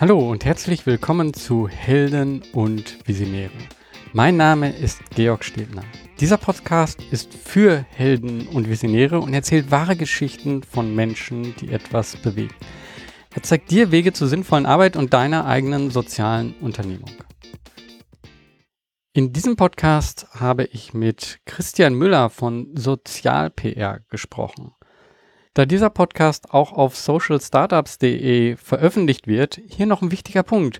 Hallo und herzlich willkommen zu Helden und Visionäre. Mein Name ist Georg Stebner. Dieser Podcast ist für Helden und Visionäre und erzählt wahre Geschichten von Menschen, die etwas bewegen. Er zeigt dir Wege zur sinnvollen Arbeit und deiner eigenen sozialen Unternehmung. In diesem Podcast habe ich mit Christian Müller von Sozial-PR gesprochen. Da dieser Podcast auch auf socialstartups.de veröffentlicht wird, hier noch ein wichtiger Punkt.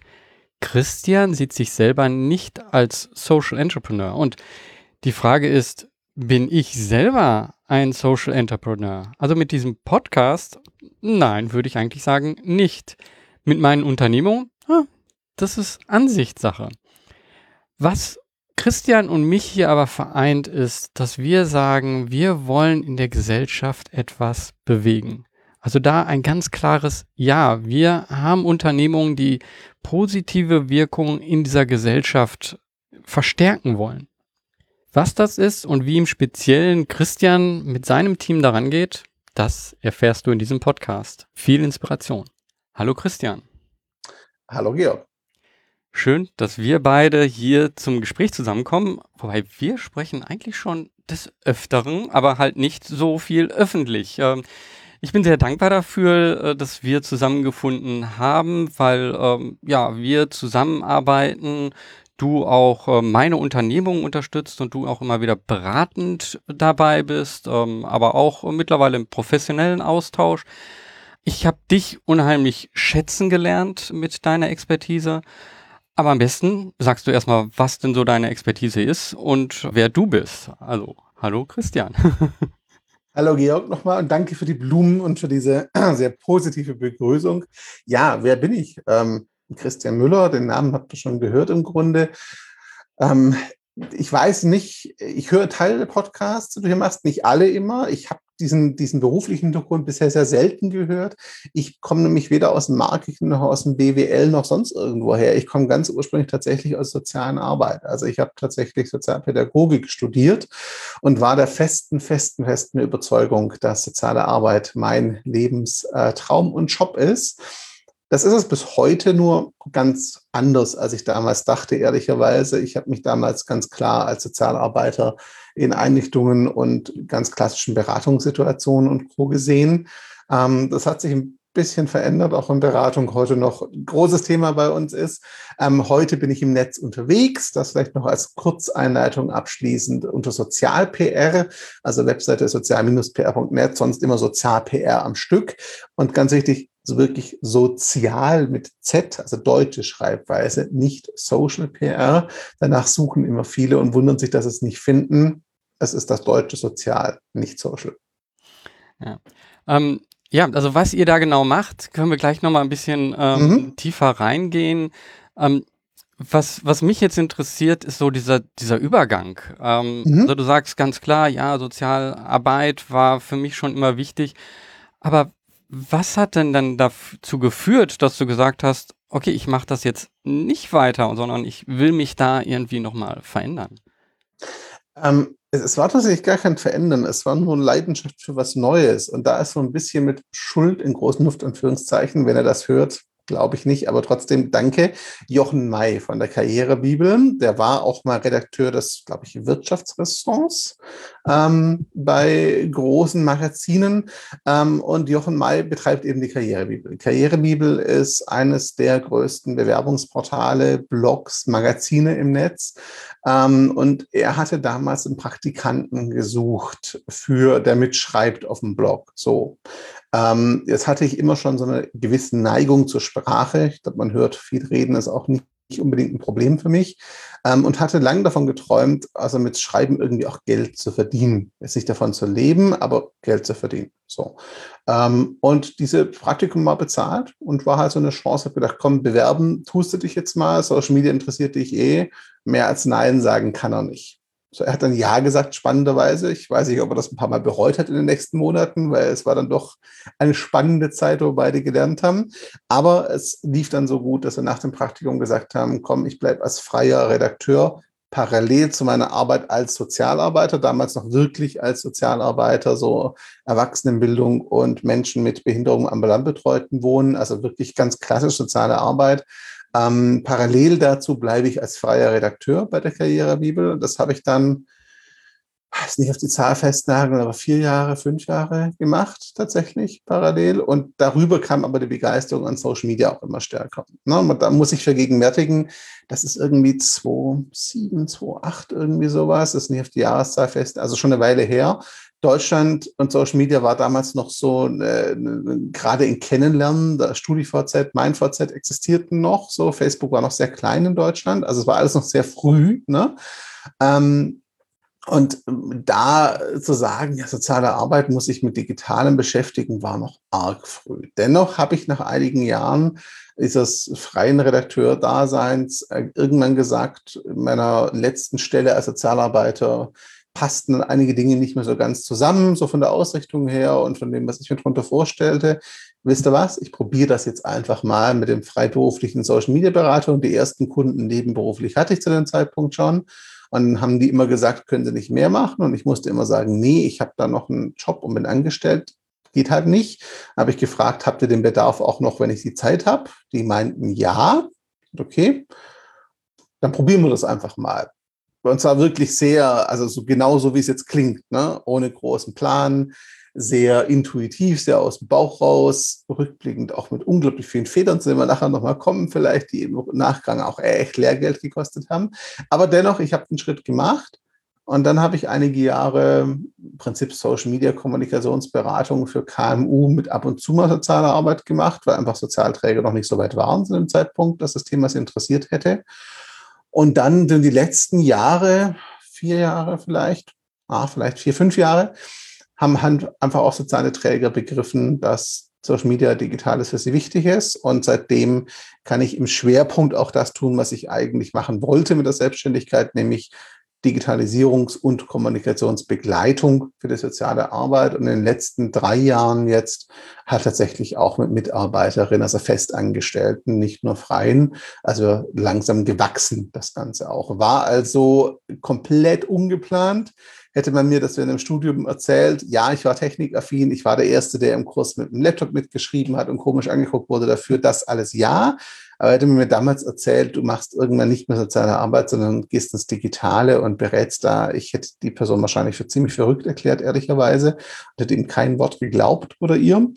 Christian sieht sich selber nicht als Social Entrepreneur. Und die Frage ist, bin ich selber ein Social Entrepreneur? Also mit diesem Podcast? Nein, würde ich eigentlich sagen, nicht. Mit meinen Unternehmungen? Das ist Ansichtssache. Was Christian und mich hier aber vereint ist, dass wir sagen, wir wollen in der Gesellschaft etwas bewegen. Also da ein ganz klares Ja. Wir haben Unternehmungen, die positive Wirkung in dieser Gesellschaft verstärken wollen. Was das ist und wie im Speziellen Christian mit seinem Team daran geht, das erfährst du in diesem Podcast. Viel Inspiration. Hallo Christian. Hallo Georg. Schön, dass wir beide hier zum Gespräch zusammenkommen. Wobei wir sprechen eigentlich schon des Öfteren, aber halt nicht so viel öffentlich. Ähm, ich bin sehr dankbar dafür, äh, dass wir zusammengefunden haben, weil ähm, ja wir zusammenarbeiten, du auch äh, meine Unternehmung unterstützt und du auch immer wieder beratend dabei bist, ähm, aber auch mittlerweile im professionellen Austausch. Ich habe dich unheimlich schätzen gelernt mit deiner Expertise. Aber am besten sagst du erstmal, was denn so deine Expertise ist und wer du bist. Also, hallo Christian. Hallo Georg nochmal und danke für die Blumen und für diese sehr positive Begrüßung. Ja, wer bin ich? Ähm, Christian Müller, den Namen habt ihr schon gehört im Grunde. Ähm, ich weiß nicht, ich höre Teile der Podcasts, die du hier machst, nicht alle immer. Ich habe diesen, diesen beruflichen Hintergrund bisher sehr selten gehört. Ich komme nämlich weder aus dem Marketing noch aus dem BWL noch sonst irgendwo her. Ich komme ganz ursprünglich tatsächlich aus sozialen Arbeit. Also ich habe tatsächlich Sozialpädagogik studiert und war der festen, festen, festen Überzeugung, dass soziale Arbeit mein Lebenstraum und Job ist. Das ist es bis heute nur ganz anders, als ich damals dachte, ehrlicherweise. Ich habe mich damals ganz klar als Sozialarbeiter in Einrichtungen und ganz klassischen Beratungssituationen und Co. gesehen. Ähm, das hat sich ein bisschen verändert, auch in Beratung heute noch ein großes Thema bei uns ist. Ähm, heute bin ich im Netz unterwegs, das vielleicht noch als Kurzeinleitung abschließend unter Sozial-PR, also Webseite sozial-pr.net, sonst immer Sozial-PR am Stück. Und ganz wichtig, wirklich sozial mit Z, also deutsche Schreibweise, nicht Social PR. Danach suchen immer viele und wundern sich, dass es nicht finden. Es ist das deutsche Sozial, nicht Social. Ja. Ähm, ja, also was ihr da genau macht, können wir gleich nochmal ein bisschen ähm, mhm. tiefer reingehen. Ähm, was, was mich jetzt interessiert, ist so dieser, dieser Übergang. Ähm, mhm. Also du sagst ganz klar, ja, Sozialarbeit war für mich schon immer wichtig. Aber was hat denn dann dazu geführt, dass du gesagt hast, okay, ich mache das jetzt nicht weiter, sondern ich will mich da irgendwie nochmal verändern? Ähm, es war tatsächlich gar kein Verändern, es war nur eine Leidenschaft für was Neues. Und da ist so ein bisschen mit Schuld in großen Luftanführungszeichen, wenn er das hört, glaube ich nicht, aber trotzdem danke. Jochen May von der Karrierebibel, der war auch mal Redakteur des, glaube ich, Wirtschaftsressents ähm, bei großen Magazinen. Ähm, und Jochen May betreibt eben die Karrierebibel. Karrierebibel ist eines der größten Bewerbungsportale, Blogs, Magazine im Netz. Ähm, und er hatte damals einen Praktikanten gesucht, für der mitschreibt auf dem Blog. So. Ähm, jetzt hatte ich immer schon so eine gewisse Neigung zur Sprache. Ich glaube, man hört, viel reden ist auch nicht unbedingt ein Problem für mich. Ähm, und hatte lange davon geträumt, also mit Schreiben irgendwie auch Geld zu verdienen. Jetzt nicht davon zu leben, aber Geld zu verdienen. So. Ähm, und diese Praktikum war bezahlt und war halt so eine Chance. Ich habe gedacht, komm, bewerben, tust du dich jetzt mal. Social Media interessiert dich eh. Mehr als Nein sagen kann er nicht. So, er hat dann Ja gesagt, spannenderweise. Ich weiß nicht, ob er das ein paar Mal bereut hat in den nächsten Monaten, weil es war dann doch eine spannende Zeit, wo beide gelernt haben. Aber es lief dann so gut, dass wir nach dem Praktikum gesagt haben, komm, ich bleibe als freier Redakteur parallel zu meiner Arbeit als Sozialarbeiter, damals noch wirklich als Sozialarbeiter, so Erwachsenenbildung und Menschen mit Behinderung ambulant betreuten Wohnen, also wirklich ganz klassisch soziale Arbeit. Ähm, parallel dazu bleibe ich als freier Redakteur bei der Karrierebibel. Das habe ich dann weiß nicht auf die Zahl festnageln, aber vier Jahre, fünf Jahre gemacht, tatsächlich parallel. Und darüber kam aber die Begeisterung an Social Media auch immer stärker. Ne? Und da muss ich vergegenwärtigen, das ist irgendwie 2007, 2008, irgendwie sowas, das ist nicht auf die Jahreszahl fest, also schon eine Weile her. Deutschland und Social Media war damals noch so, äh, gerade in Kennenlernen, StudiVZ, MeinVZ existierten noch, so Facebook war noch sehr klein in Deutschland, also es war alles noch sehr früh. Ne? Ähm, und da zu sagen, ja, soziale Arbeit muss sich mit Digitalem beschäftigen, war noch arg früh. Dennoch habe ich nach einigen Jahren dieses freien Redakteur-Daseins äh, irgendwann gesagt, in meiner letzten Stelle als Sozialarbeiter passten einige Dinge nicht mehr so ganz zusammen, so von der Ausrichtung her und von dem, was ich mir darunter vorstellte. Wisst ihr was? Ich probiere das jetzt einfach mal mit dem freiberuflichen Social Media Berater und die ersten Kunden nebenberuflich hatte ich zu dem Zeitpunkt schon. Und dann haben die immer gesagt, können sie nicht mehr machen. Und ich musste immer sagen, nee, ich habe da noch einen Job und bin angestellt. Geht halt nicht. Habe ich gefragt, habt ihr den Bedarf auch noch, wenn ich die Zeit habe? Die meinten ja. Okay. Dann probieren wir das einfach mal. Und zwar wirklich sehr, also so genau so, wie es jetzt klingt, ne? ohne großen Plan, sehr intuitiv, sehr aus dem Bauch raus, rückblickend auch mit unglaublich vielen Federn, zu denen wir nachher nochmal kommen, vielleicht, die im Nachgang auch echt Lehrgeld gekostet haben. Aber dennoch, ich habe den Schritt gemacht und dann habe ich einige Jahre im Prinzip Social Media Kommunikationsberatung für KMU mit ab und zu mal sozialer Arbeit gemacht, weil einfach Sozialträger noch nicht so weit waren zu dem Zeitpunkt, dass das Thema sie interessiert hätte. Und dann sind die letzten Jahre, vier Jahre vielleicht, ah, vielleicht vier, fünf Jahre, haben einfach auch soziale Träger begriffen, dass Social Media Digitales für sie wichtig ist. Und seitdem kann ich im Schwerpunkt auch das tun, was ich eigentlich machen wollte mit der Selbstständigkeit, nämlich Digitalisierungs- und Kommunikationsbegleitung für die soziale Arbeit. Und in den letzten drei Jahren jetzt hat tatsächlich auch mit Mitarbeiterinnen, also Festangestellten, nicht nur Freien, also langsam gewachsen das Ganze auch. War also komplett ungeplant hätte man mir das in einem Studium erzählt, ja, ich war technikaffin, ich war der Erste, der im Kurs mit dem Laptop mitgeschrieben hat und komisch angeguckt wurde dafür, das alles ja. Aber hätte man mir damals erzählt, du machst irgendwann nicht mehr soziale Arbeit, sondern gehst ins Digitale und berätst da, ich hätte die Person wahrscheinlich für ziemlich verrückt erklärt, ehrlicherweise, und hätte ihm kein Wort geglaubt oder ihr.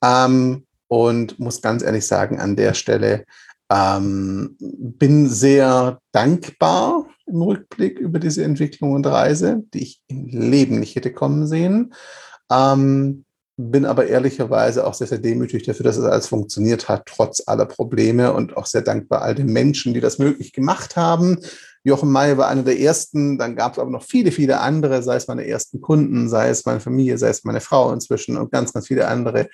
Ähm, und muss ganz ehrlich sagen, an der Stelle ähm, bin sehr dankbar im Rückblick über diese Entwicklung und Reise, die ich im Leben nicht hätte kommen sehen. Ähm, bin aber ehrlicherweise auch sehr, sehr demütig dafür, dass es alles funktioniert hat, trotz aller Probleme und auch sehr dankbar all den Menschen, die das möglich gemacht haben. Jochen May war einer der ersten, dann gab es aber noch viele, viele andere, sei es meine ersten Kunden, sei es meine Familie, sei es meine Frau inzwischen und ganz, ganz viele andere,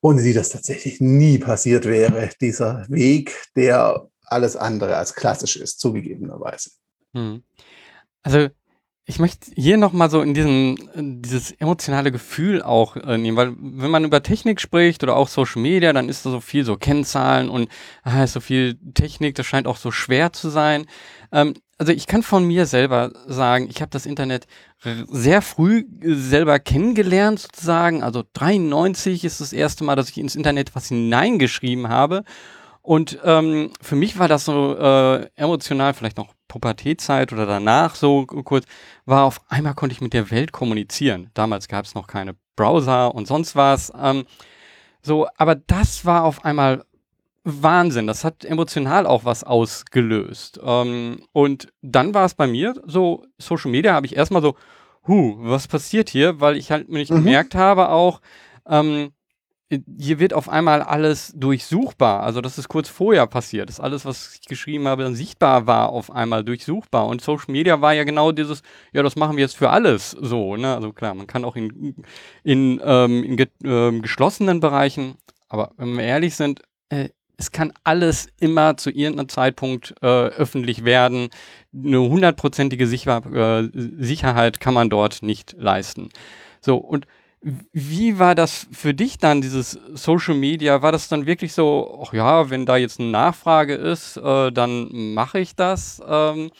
ohne die das tatsächlich nie passiert wäre, dieser Weg, der alles andere als klassisch ist, zugegebenerweise. Hm. Also ich möchte hier nochmal so in diesen, dieses emotionale Gefühl auch äh, nehmen, weil wenn man über Technik spricht oder auch Social Media, dann ist da so viel so Kennzahlen und ah, ist so viel Technik, das scheint auch so schwer zu sein. Ähm, also ich kann von mir selber sagen, ich habe das Internet sehr früh selber kennengelernt sozusagen. Also 93 ist das erste Mal, dass ich ins Internet was hineingeschrieben habe. Und ähm, für mich war das so äh, emotional, vielleicht noch Pubertätzeit oder danach so kurz, war auf einmal konnte ich mit der Welt kommunizieren. Damals gab es noch keine Browser und sonst was. Ähm, so, aber das war auf einmal Wahnsinn. Das hat emotional auch was ausgelöst. Ähm, und dann war es bei mir so, Social Media habe ich erstmal so, huh, was passiert hier? Weil ich halt nicht mhm. gemerkt habe auch, ähm, hier wird auf einmal alles durchsuchbar. Also das ist kurz vorher passiert. Das alles, was ich geschrieben habe, sichtbar war auf einmal durchsuchbar. Und Social Media war ja genau dieses, ja, das machen wir jetzt für alles so. Ne? Also klar, man kann auch in, in, ähm, in ge äh, geschlossenen Bereichen, aber wenn wir ehrlich sind, äh, es kann alles immer zu irgendeinem Zeitpunkt äh, öffentlich werden. Eine hundertprozentige Sicher äh, Sicherheit kann man dort nicht leisten. So, und wie war das für dich dann, dieses Social Media? War das dann wirklich so, ach ja, wenn da jetzt eine Nachfrage ist, äh, dann mache ich das? Ähm,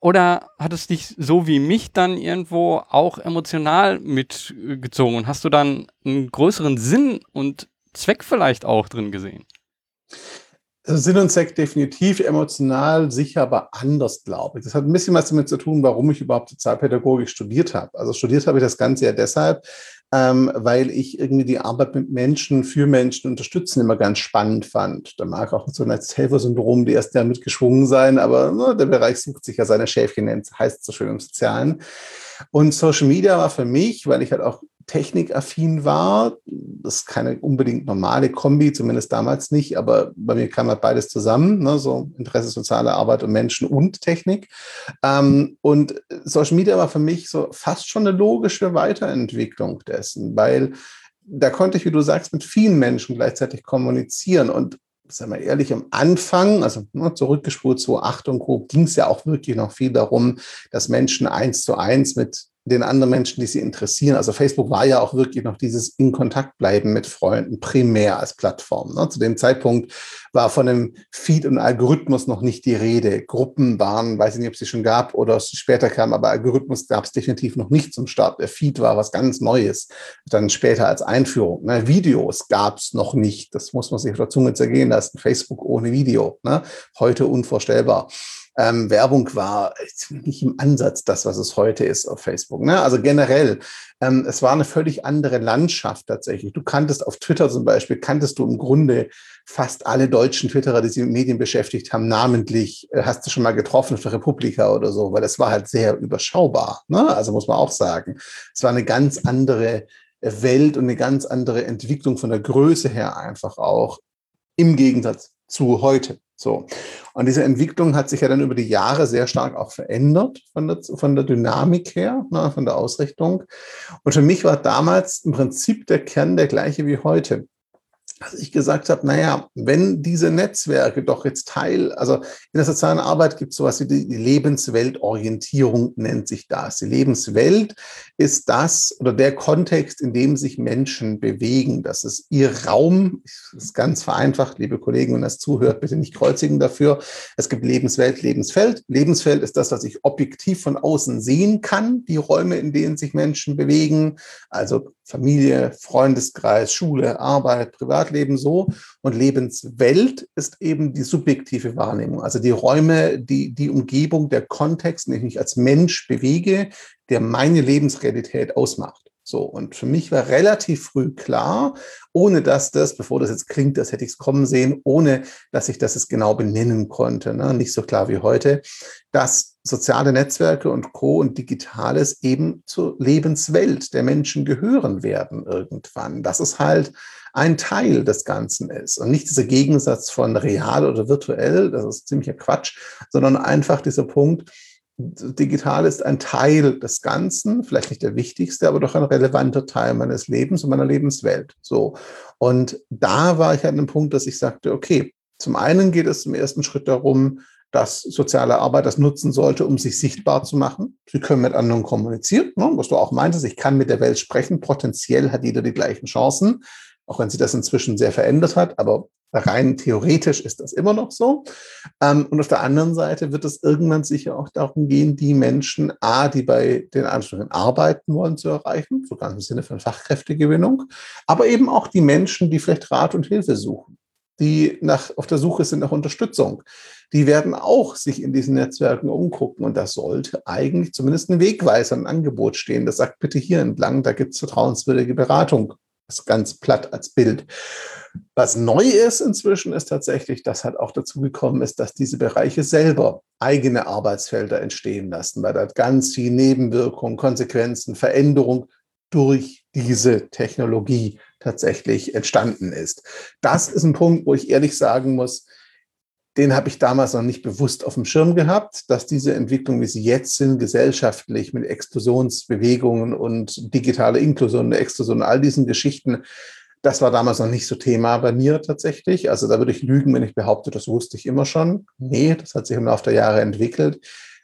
Oder hat es dich so wie mich dann irgendwo auch emotional mitgezogen? Hast du dann einen größeren Sinn und Zweck vielleicht auch drin gesehen? Also Sinn und Zweck definitiv, emotional sicher, aber anders, glaube ich. Das hat ein bisschen was damit zu tun, warum ich überhaupt Sozialpädagogik studiert habe. Also studiert habe ich das Ganze ja deshalb, ähm, weil ich irgendwie die Arbeit mit Menschen, für Menschen unterstützen immer ganz spannend fand. Da mag auch so ein Helfer-Syndrom die erst ja mitgeschwungen sein, aber ne, der Bereich sucht sich ja seine Schäfchen, heißt so schön im Sozialen. Und Social Media war für mich, weil ich halt auch technikaffin war. Das ist keine unbedingt normale Kombi, zumindest damals nicht, aber bei mir kam halt beides zusammen, ne? so Interesse soziale Arbeit und Menschen und Technik. Ähm, und Social Media war für mich so fast schon eine logische Weiterentwicklung dessen, weil da konnte ich, wie du sagst, mit vielen Menschen gleichzeitig kommunizieren und sagen wir ehrlich, am Anfang, also ne, zurückgespult zu 8 und Co., ging es ja auch wirklich noch viel darum, dass Menschen eins zu eins mit den anderen Menschen, die sie interessieren. Also Facebook war ja auch wirklich noch dieses in Kontakt bleiben mit Freunden primär als Plattform. Ne? Zu dem Zeitpunkt war von einem Feed und Algorithmus noch nicht die Rede. Gruppen waren, weiß ich nicht, ob es sie schon gab oder später kam, aber Algorithmus gab es definitiv noch nicht zum Start. Der Feed war was ganz Neues. Dann später als Einführung. Ne? Videos gab es noch nicht. Das muss man sich auf der Zunge zergehen lassen. Facebook ohne Video. Ne? Heute unvorstellbar ähm, Werbung war nicht im Ansatz das, was es heute ist auf Facebook. Ne? Also generell, ähm, es war eine völlig andere Landschaft tatsächlich. Du kanntest auf Twitter zum Beispiel, kanntest du im Grunde fast alle deutschen Twitterer, die sich mit Medien beschäftigt haben, namentlich, äh, hast du schon mal getroffen für Republika oder so, weil es war halt sehr überschaubar. Ne? Also muss man auch sagen, es war eine ganz andere Welt und eine ganz andere Entwicklung von der Größe her einfach auch im Gegensatz zu heute. So. Und diese Entwicklung hat sich ja dann über die Jahre sehr stark auch verändert von der, von der Dynamik her, ne, von der Ausrichtung. Und für mich war damals im Prinzip der Kern der gleiche wie heute dass ich gesagt habe, naja, wenn diese Netzwerke doch jetzt Teil, also in der sozialen Arbeit gibt es sowas wie die Lebensweltorientierung, nennt sich das. Die Lebenswelt ist das oder der Kontext, in dem sich Menschen bewegen. Das ist ihr Raum. Das ist ganz vereinfacht, liebe Kollegen, wenn das zuhört, bitte nicht kreuzigen dafür. Es gibt Lebenswelt, Lebensfeld. Lebensfeld ist das, was ich objektiv von außen sehen kann, die Räume, in denen sich Menschen bewegen. Also Familie, Freundeskreis, Schule, Arbeit, Privatleben so. Und Lebenswelt ist eben die subjektive Wahrnehmung, also die Räume, die, die Umgebung, der Kontext, in dem ich mich als Mensch bewege, der meine Lebensrealität ausmacht. So, und für mich war relativ früh klar, ohne dass das, bevor das jetzt klingt, das hätte ich es kommen sehen, ohne dass ich das jetzt genau benennen konnte, ne? nicht so klar wie heute, dass soziale Netzwerke und Co. und Digitales eben zur Lebenswelt der Menschen gehören werden irgendwann. Das ist halt ein Teil des Ganzen ist und nicht dieser Gegensatz von real oder virtuell, das ist ziemlicher Quatsch, sondern einfach dieser Punkt, digital ist ein Teil des Ganzen, vielleicht nicht der wichtigste, aber doch ein relevanter Teil meines Lebens und meiner Lebenswelt. So. Und da war ich an dem Punkt, dass ich sagte, okay, zum einen geht es im ersten Schritt darum, dass soziale Arbeit das nutzen sollte, um sich sichtbar zu machen. Sie können mit anderen kommunizieren, ne, was du auch meintest. Ich kann mit der Welt sprechen. Potenziell hat jeder die gleichen Chancen, auch wenn sich das inzwischen sehr verändert hat. Aber Rein theoretisch ist das immer noch so. Ähm, und auf der anderen Seite wird es irgendwann sicher auch darum gehen, die Menschen, A, die bei den Anstellungen arbeiten wollen, zu erreichen, sogar im Sinne von Fachkräftegewinnung, aber eben auch die Menschen, die vielleicht Rat und Hilfe suchen, die nach, auf der Suche sind nach Unterstützung. Die werden auch sich in diesen Netzwerken umgucken. Und da sollte eigentlich zumindest ein Wegweiser, ein Angebot stehen. Das sagt bitte hier entlang, da gibt es vertrauenswürdige Beratung. Das ist ganz platt als Bild. Was neu ist inzwischen, ist tatsächlich, dass halt auch dazu gekommen ist, dass diese Bereiche selber eigene Arbeitsfelder entstehen lassen, weil da ganz viel Nebenwirkungen, Konsequenzen, Veränderung durch diese Technologie tatsächlich entstanden ist. Das ist ein Punkt, wo ich ehrlich sagen muss, den habe ich damals noch nicht bewusst auf dem Schirm gehabt, dass diese Entwicklungen, wie sie jetzt sind, gesellschaftlich mit Exklusionsbewegungen und digitale Inklusion, Exklusion, all diesen Geschichten, das war damals noch nicht so Thema bei mir tatsächlich. Also da würde ich lügen, wenn ich behaupte, das wusste ich immer schon. Nee, das hat sich im Laufe der Jahre entwickelt.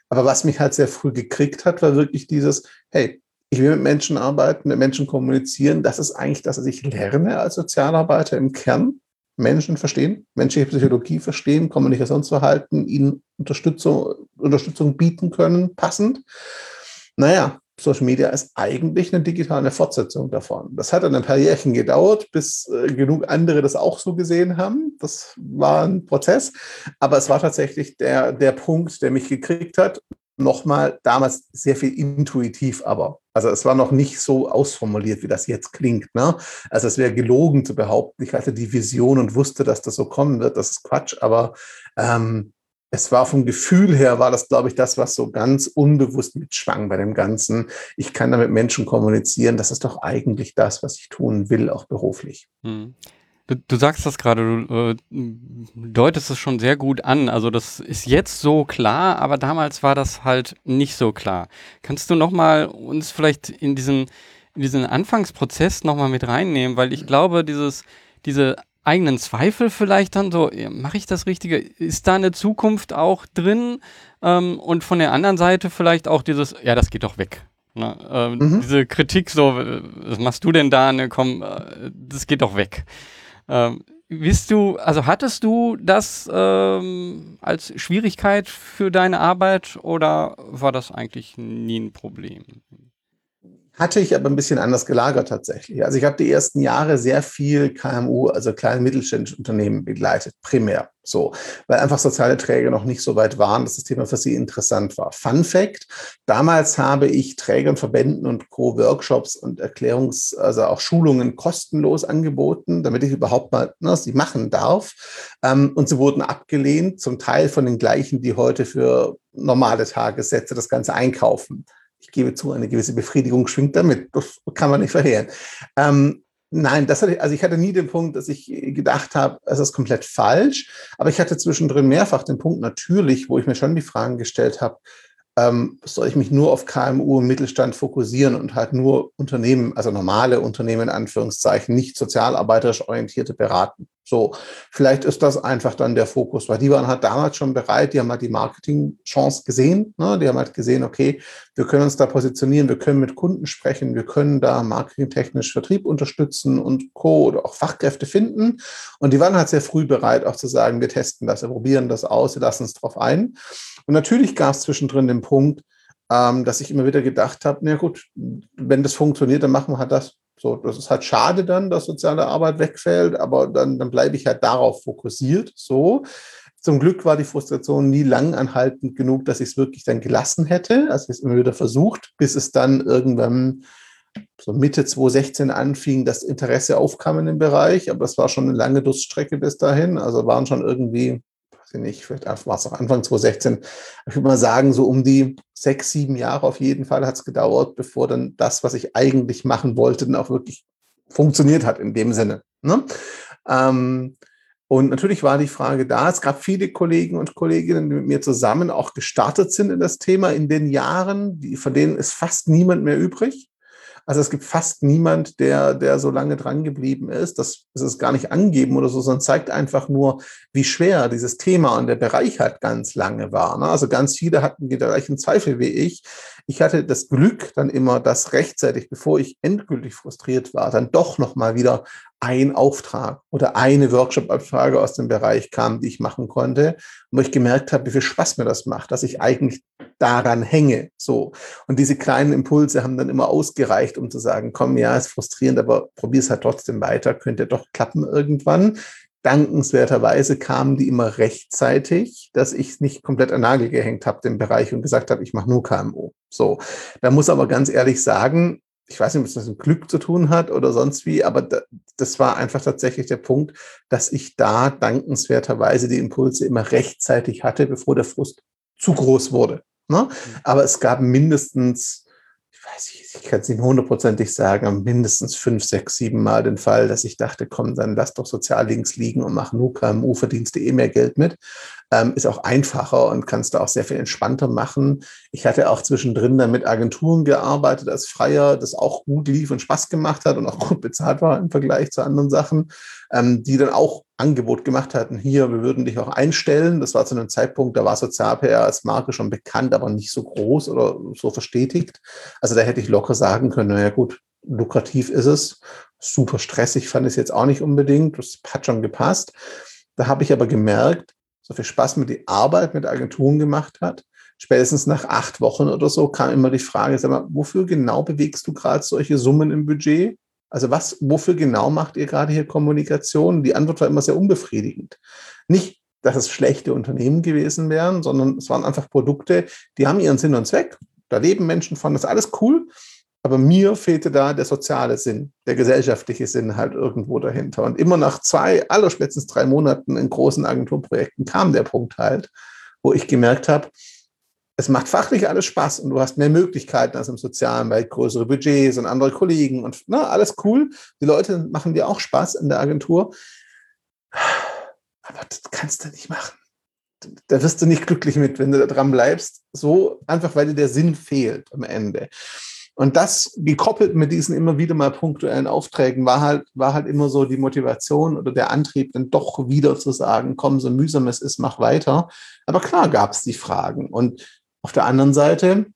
Aber was mich halt sehr früh gekriegt hat, war wirklich dieses, hey, ich will mit Menschen arbeiten, mit Menschen kommunizieren. Das ist eigentlich das, was ich lerne als Sozialarbeiter im Kern. Menschen verstehen, menschliche Psychologie verstehen, Kommunikationsverhalten, ihnen Unterstützung, Unterstützung bieten können, passend. Naja, Social Media ist eigentlich eine digitale Fortsetzung davon. Das hat dann ein paar Jährchen gedauert, bis äh, genug andere das auch so gesehen haben. Das war ein Prozess, aber es war tatsächlich der, der Punkt, der mich gekriegt hat. Nochmal, damals sehr viel intuitiv, aber. Also es war noch nicht so ausformuliert, wie das jetzt klingt. Ne? Also es wäre gelogen zu behaupten, ich hatte die Vision und wusste, dass das so kommen wird. Das ist Quatsch, aber ähm, es war vom Gefühl her, war das, glaube ich, das, was so ganz unbewusst mitschwang bei dem Ganzen. Ich kann da mit Menschen kommunizieren. Das ist doch eigentlich das, was ich tun will, auch beruflich. Hm. Du, du, sagst das gerade, du äh, deutest es schon sehr gut an. Also das ist jetzt so klar, aber damals war das halt nicht so klar. Kannst du nochmal uns vielleicht in diesen, in diesen Anfangsprozess nochmal mit reinnehmen? Weil ich glaube, dieses, diese eigenen Zweifel vielleicht dann so, mache ich das Richtige? Ist da eine Zukunft auch drin? Ähm, und von der anderen Seite vielleicht auch dieses, ja, das geht doch weg. Ne? Ähm, mhm. Diese Kritik so, was machst du denn da? Ne, komm, äh, das geht doch weg. Ähm, bist du, also hattest du das ähm, als Schwierigkeit für deine Arbeit oder war das eigentlich nie ein Problem? Hatte ich aber ein bisschen anders gelagert tatsächlich. Also ich habe die ersten Jahre sehr viel KMU, also kleine mittelständische Unternehmen begleitet, primär so, weil einfach soziale Träger noch nicht so weit waren, dass das Thema für sie interessant war. Fun Fact, damals habe ich Trägern, Verbänden und Co. Workshops und Erklärungs-, also auch Schulungen kostenlos angeboten, damit ich überhaupt mal ne, sie machen darf. Ähm, und sie wurden abgelehnt, zum Teil von den gleichen, die heute für normale Tagessätze das Ganze einkaufen ich gebe zu, eine gewisse Befriedigung schwingt damit. Das kann man nicht verheeren. Ähm, nein, das hatte ich, also ich hatte nie den Punkt, dass ich gedacht habe, es ist komplett falsch. Aber ich hatte zwischendrin mehrfach den Punkt natürlich, wo ich mir schon die Fragen gestellt habe, ähm, soll ich mich nur auf KMU und Mittelstand fokussieren und halt nur Unternehmen, also normale Unternehmen in Anführungszeichen, nicht sozialarbeiterisch orientierte beraten. So, vielleicht ist das einfach dann der Fokus, weil die waren halt damals schon bereit, die haben halt die Marketing-Chance gesehen, ne? die haben halt gesehen, okay, wir können uns da positionieren, wir können mit Kunden sprechen, wir können da marketingtechnisch Vertrieb unterstützen und Co. oder auch Fachkräfte finden. Und die waren halt sehr früh bereit, auch zu sagen, wir testen das, wir probieren das aus, wir lassen uns drauf ein. Und natürlich gab es zwischendrin den Punkt, ähm, dass ich immer wieder gedacht habe, na gut, wenn das funktioniert, dann machen wir halt das. So, das ist halt schade dann, dass soziale Arbeit wegfällt, aber dann, dann bleibe ich halt darauf fokussiert. So. Zum Glück war die Frustration nie langanhaltend genug, dass ich es wirklich dann gelassen hätte. Also ich es immer wieder versucht, bis es dann irgendwann so Mitte 2016 anfing, das Interesse aufkam in dem Bereich. Aber das war schon eine lange Durststrecke bis dahin. Also waren schon irgendwie weiß nicht, vielleicht war es auch Anfang 2016. Ich würde mal sagen, so um die sechs, sieben Jahre auf jeden Fall hat es gedauert, bevor dann das, was ich eigentlich machen wollte, dann auch wirklich funktioniert hat in dem Sinne. Ne? Ähm, und natürlich war die Frage da, es gab viele Kollegen und Kolleginnen, die mit mir zusammen auch gestartet sind in das Thema in den Jahren, die, von denen ist fast niemand mehr übrig. Also es gibt fast niemand, der, der so lange dran geblieben ist. Das ist es gar nicht angeben oder so, sondern zeigt einfach nur, wie schwer dieses Thema und der Bereich halt ganz lange war. Ne? Also ganz viele hatten die gleichen Zweifel wie ich. Ich hatte das Glück dann immer, dass rechtzeitig, bevor ich endgültig frustriert war, dann doch nochmal wieder ein Auftrag oder eine Workshop-Abfrage aus dem Bereich kam, die ich machen konnte, wo ich gemerkt habe, wie viel Spaß mir das macht, dass ich eigentlich daran hänge. So. Und diese kleinen Impulse haben dann immer ausgereicht, um zu sagen, komm, ja, ist frustrierend, aber probier es halt trotzdem weiter, könnte doch klappen irgendwann. Dankenswerterweise kamen die immer rechtzeitig, dass ich es nicht komplett an Nagel gehängt habe, den Bereich, und gesagt habe, ich mache nur KMO. So, da muss aber ganz ehrlich sagen, ich weiß nicht, ob es das mit Glück zu tun hat oder sonst wie, aber das war einfach tatsächlich der Punkt, dass ich da dankenswerterweise die Impulse immer rechtzeitig hatte, bevor der Frust zu groß wurde. Ne? Mhm. Aber es gab mindestens, weiß nicht, ich kann es nicht hundertprozentig sagen, mindestens fünf, sechs, sieben Mal den Fall, dass ich dachte, komm, dann lass doch Soziallinks liegen und mach nur KMU, verdienst eh mehr Geld mit. Ähm, ist auch einfacher und kannst du auch sehr viel entspannter machen. Ich hatte auch zwischendrin dann mit Agenturen gearbeitet als Freier, das auch gut lief und Spaß gemacht hat und auch gut bezahlt war im Vergleich zu anderen Sachen, ähm, die dann auch Angebot gemacht hatten, hier, wir würden dich auch einstellen. Das war zu einem Zeitpunkt, da war Sozial-PR als Marke schon bekannt, aber nicht so groß oder so verstetigt. Also da hätte ich locker sagen können, naja gut, lukrativ ist es. super stressig fand ich es jetzt auch nicht unbedingt. Das hat schon gepasst. Da habe ich aber gemerkt, so viel Spaß mir die Arbeit mit Agenturen gemacht hat. Spätestens nach acht Wochen oder so kam immer die Frage, sag mal, wofür genau bewegst du gerade solche Summen im Budget? Also was, wofür genau macht ihr gerade hier Kommunikation? Die Antwort war immer sehr unbefriedigend. Nicht, dass es schlechte Unternehmen gewesen wären, sondern es waren einfach Produkte, die haben ihren Sinn und Zweck. Da leben Menschen von, das ist alles cool. Aber mir fehlte da der soziale Sinn, der gesellschaftliche Sinn halt irgendwo dahinter. Und immer nach zwei, allerspätestens drei Monaten in großen Agenturprojekten kam der Punkt halt, wo ich gemerkt habe, es macht fachlich alles Spaß und du hast mehr Möglichkeiten als im sozialen Welt, größere Budgets und andere Kollegen und na, ne, alles cool. Die Leute machen dir auch Spaß in der Agentur. Aber das kannst du nicht machen. Da wirst du nicht glücklich mit, wenn du da dran bleibst. So einfach, weil dir der Sinn fehlt am Ende. Und das gekoppelt mit diesen immer wieder mal punktuellen Aufträgen war halt, war halt immer so die Motivation oder der Antrieb, dann doch wieder zu sagen, komm, so mühsam es ist, mach weiter. Aber klar gab es die Fragen. Und auf der anderen Seite,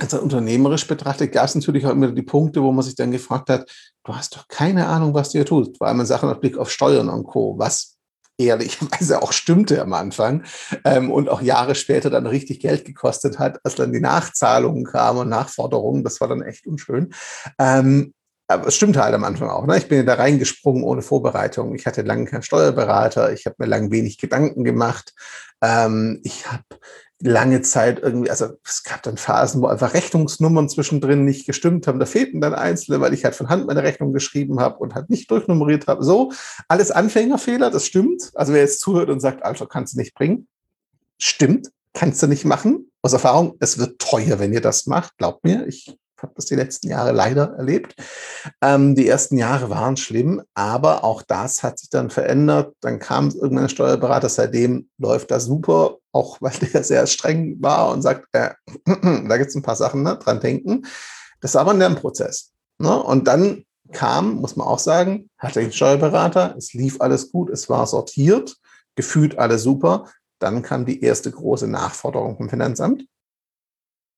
also unternehmerisch betrachtet, gab es natürlich auch immer die Punkte, wo man sich dann gefragt hat, du hast doch keine Ahnung, was du hier tust. Vor allem in Sachen mit Blick auf Steuern und Co. Was ehrlicherweise auch stimmte am Anfang ähm, und auch Jahre später dann richtig Geld gekostet hat, als dann die Nachzahlungen kamen und Nachforderungen. Das war dann echt unschön. Ähm, aber es stimmte halt am Anfang auch. Ne? Ich bin da reingesprungen ohne Vorbereitung. Ich hatte lange keinen Steuerberater. Ich habe mir lange wenig Gedanken gemacht. Ähm, ich habe lange Zeit irgendwie, also es gab dann Phasen, wo einfach Rechnungsnummern zwischendrin nicht gestimmt haben. Da fehlten dann einzelne, weil ich halt von Hand meine Rechnung geschrieben habe und halt nicht durchnummeriert habe. So, alles Anfängerfehler, das stimmt. Also wer jetzt zuhört und sagt, Alter, kannst du nicht bringen, stimmt, kannst du nicht machen. Aus Erfahrung, es wird teuer, wenn ihr das macht. Glaubt mir, ich habe das die letzten Jahre leider erlebt. Ähm, die ersten Jahre waren schlimm, aber auch das hat sich dann verändert. Dann kam irgendein Steuerberater, seitdem läuft das super, auch weil der sehr streng war und sagt, äh, da gibt es ein paar Sachen, ne, dran denken. Das war aber ein Lernprozess. Ne? Und dann kam, muss man auch sagen, hatte ich einen Steuerberater, es lief alles gut, es war sortiert, gefühlt alles super. Dann kam die erste große Nachforderung vom Finanzamt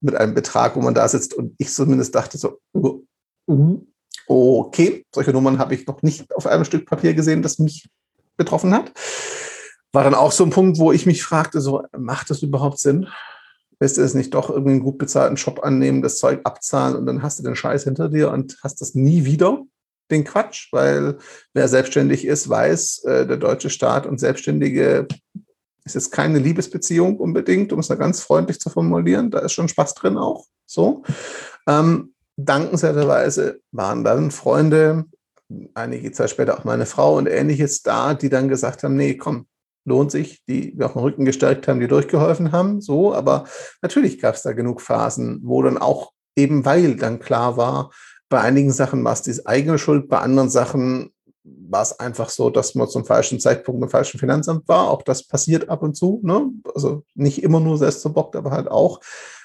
mit einem Betrag, wo man da sitzt und ich zumindest dachte so, uh, okay, solche Nummern habe ich noch nicht auf einem Stück Papier gesehen, das mich betroffen hat. War dann auch so ein Punkt, wo ich mich fragte, so, macht das überhaupt Sinn? Willst du es nicht doch irgendwie einen gut bezahlten Job annehmen, das Zeug abzahlen und dann hast du den Scheiß hinter dir und hast das nie wieder, den Quatsch, weil wer selbstständig ist, weiß, äh, der deutsche Staat und Selbstständige ist jetzt keine Liebesbeziehung unbedingt, um es da ganz freundlich zu formulieren. Da ist schon Spaß drin auch. So. Ähm, dankenswerterweise waren dann Freunde, einige Zeit später auch meine Frau und ähnliches da, die dann gesagt haben, nee, komm, lohnt sich, die wir auf den Rücken gestärkt haben, die durchgeholfen haben. So, aber natürlich gab es da genug Phasen, wo dann auch eben weil dann klar war, bei einigen Sachen war es die eigene Schuld, bei anderen Sachen war es einfach so, dass man zum falschen Zeitpunkt im falschen Finanzamt war. Auch das passiert ab und zu. Ne? Also nicht immer nur selbst verbockt, aber halt auch.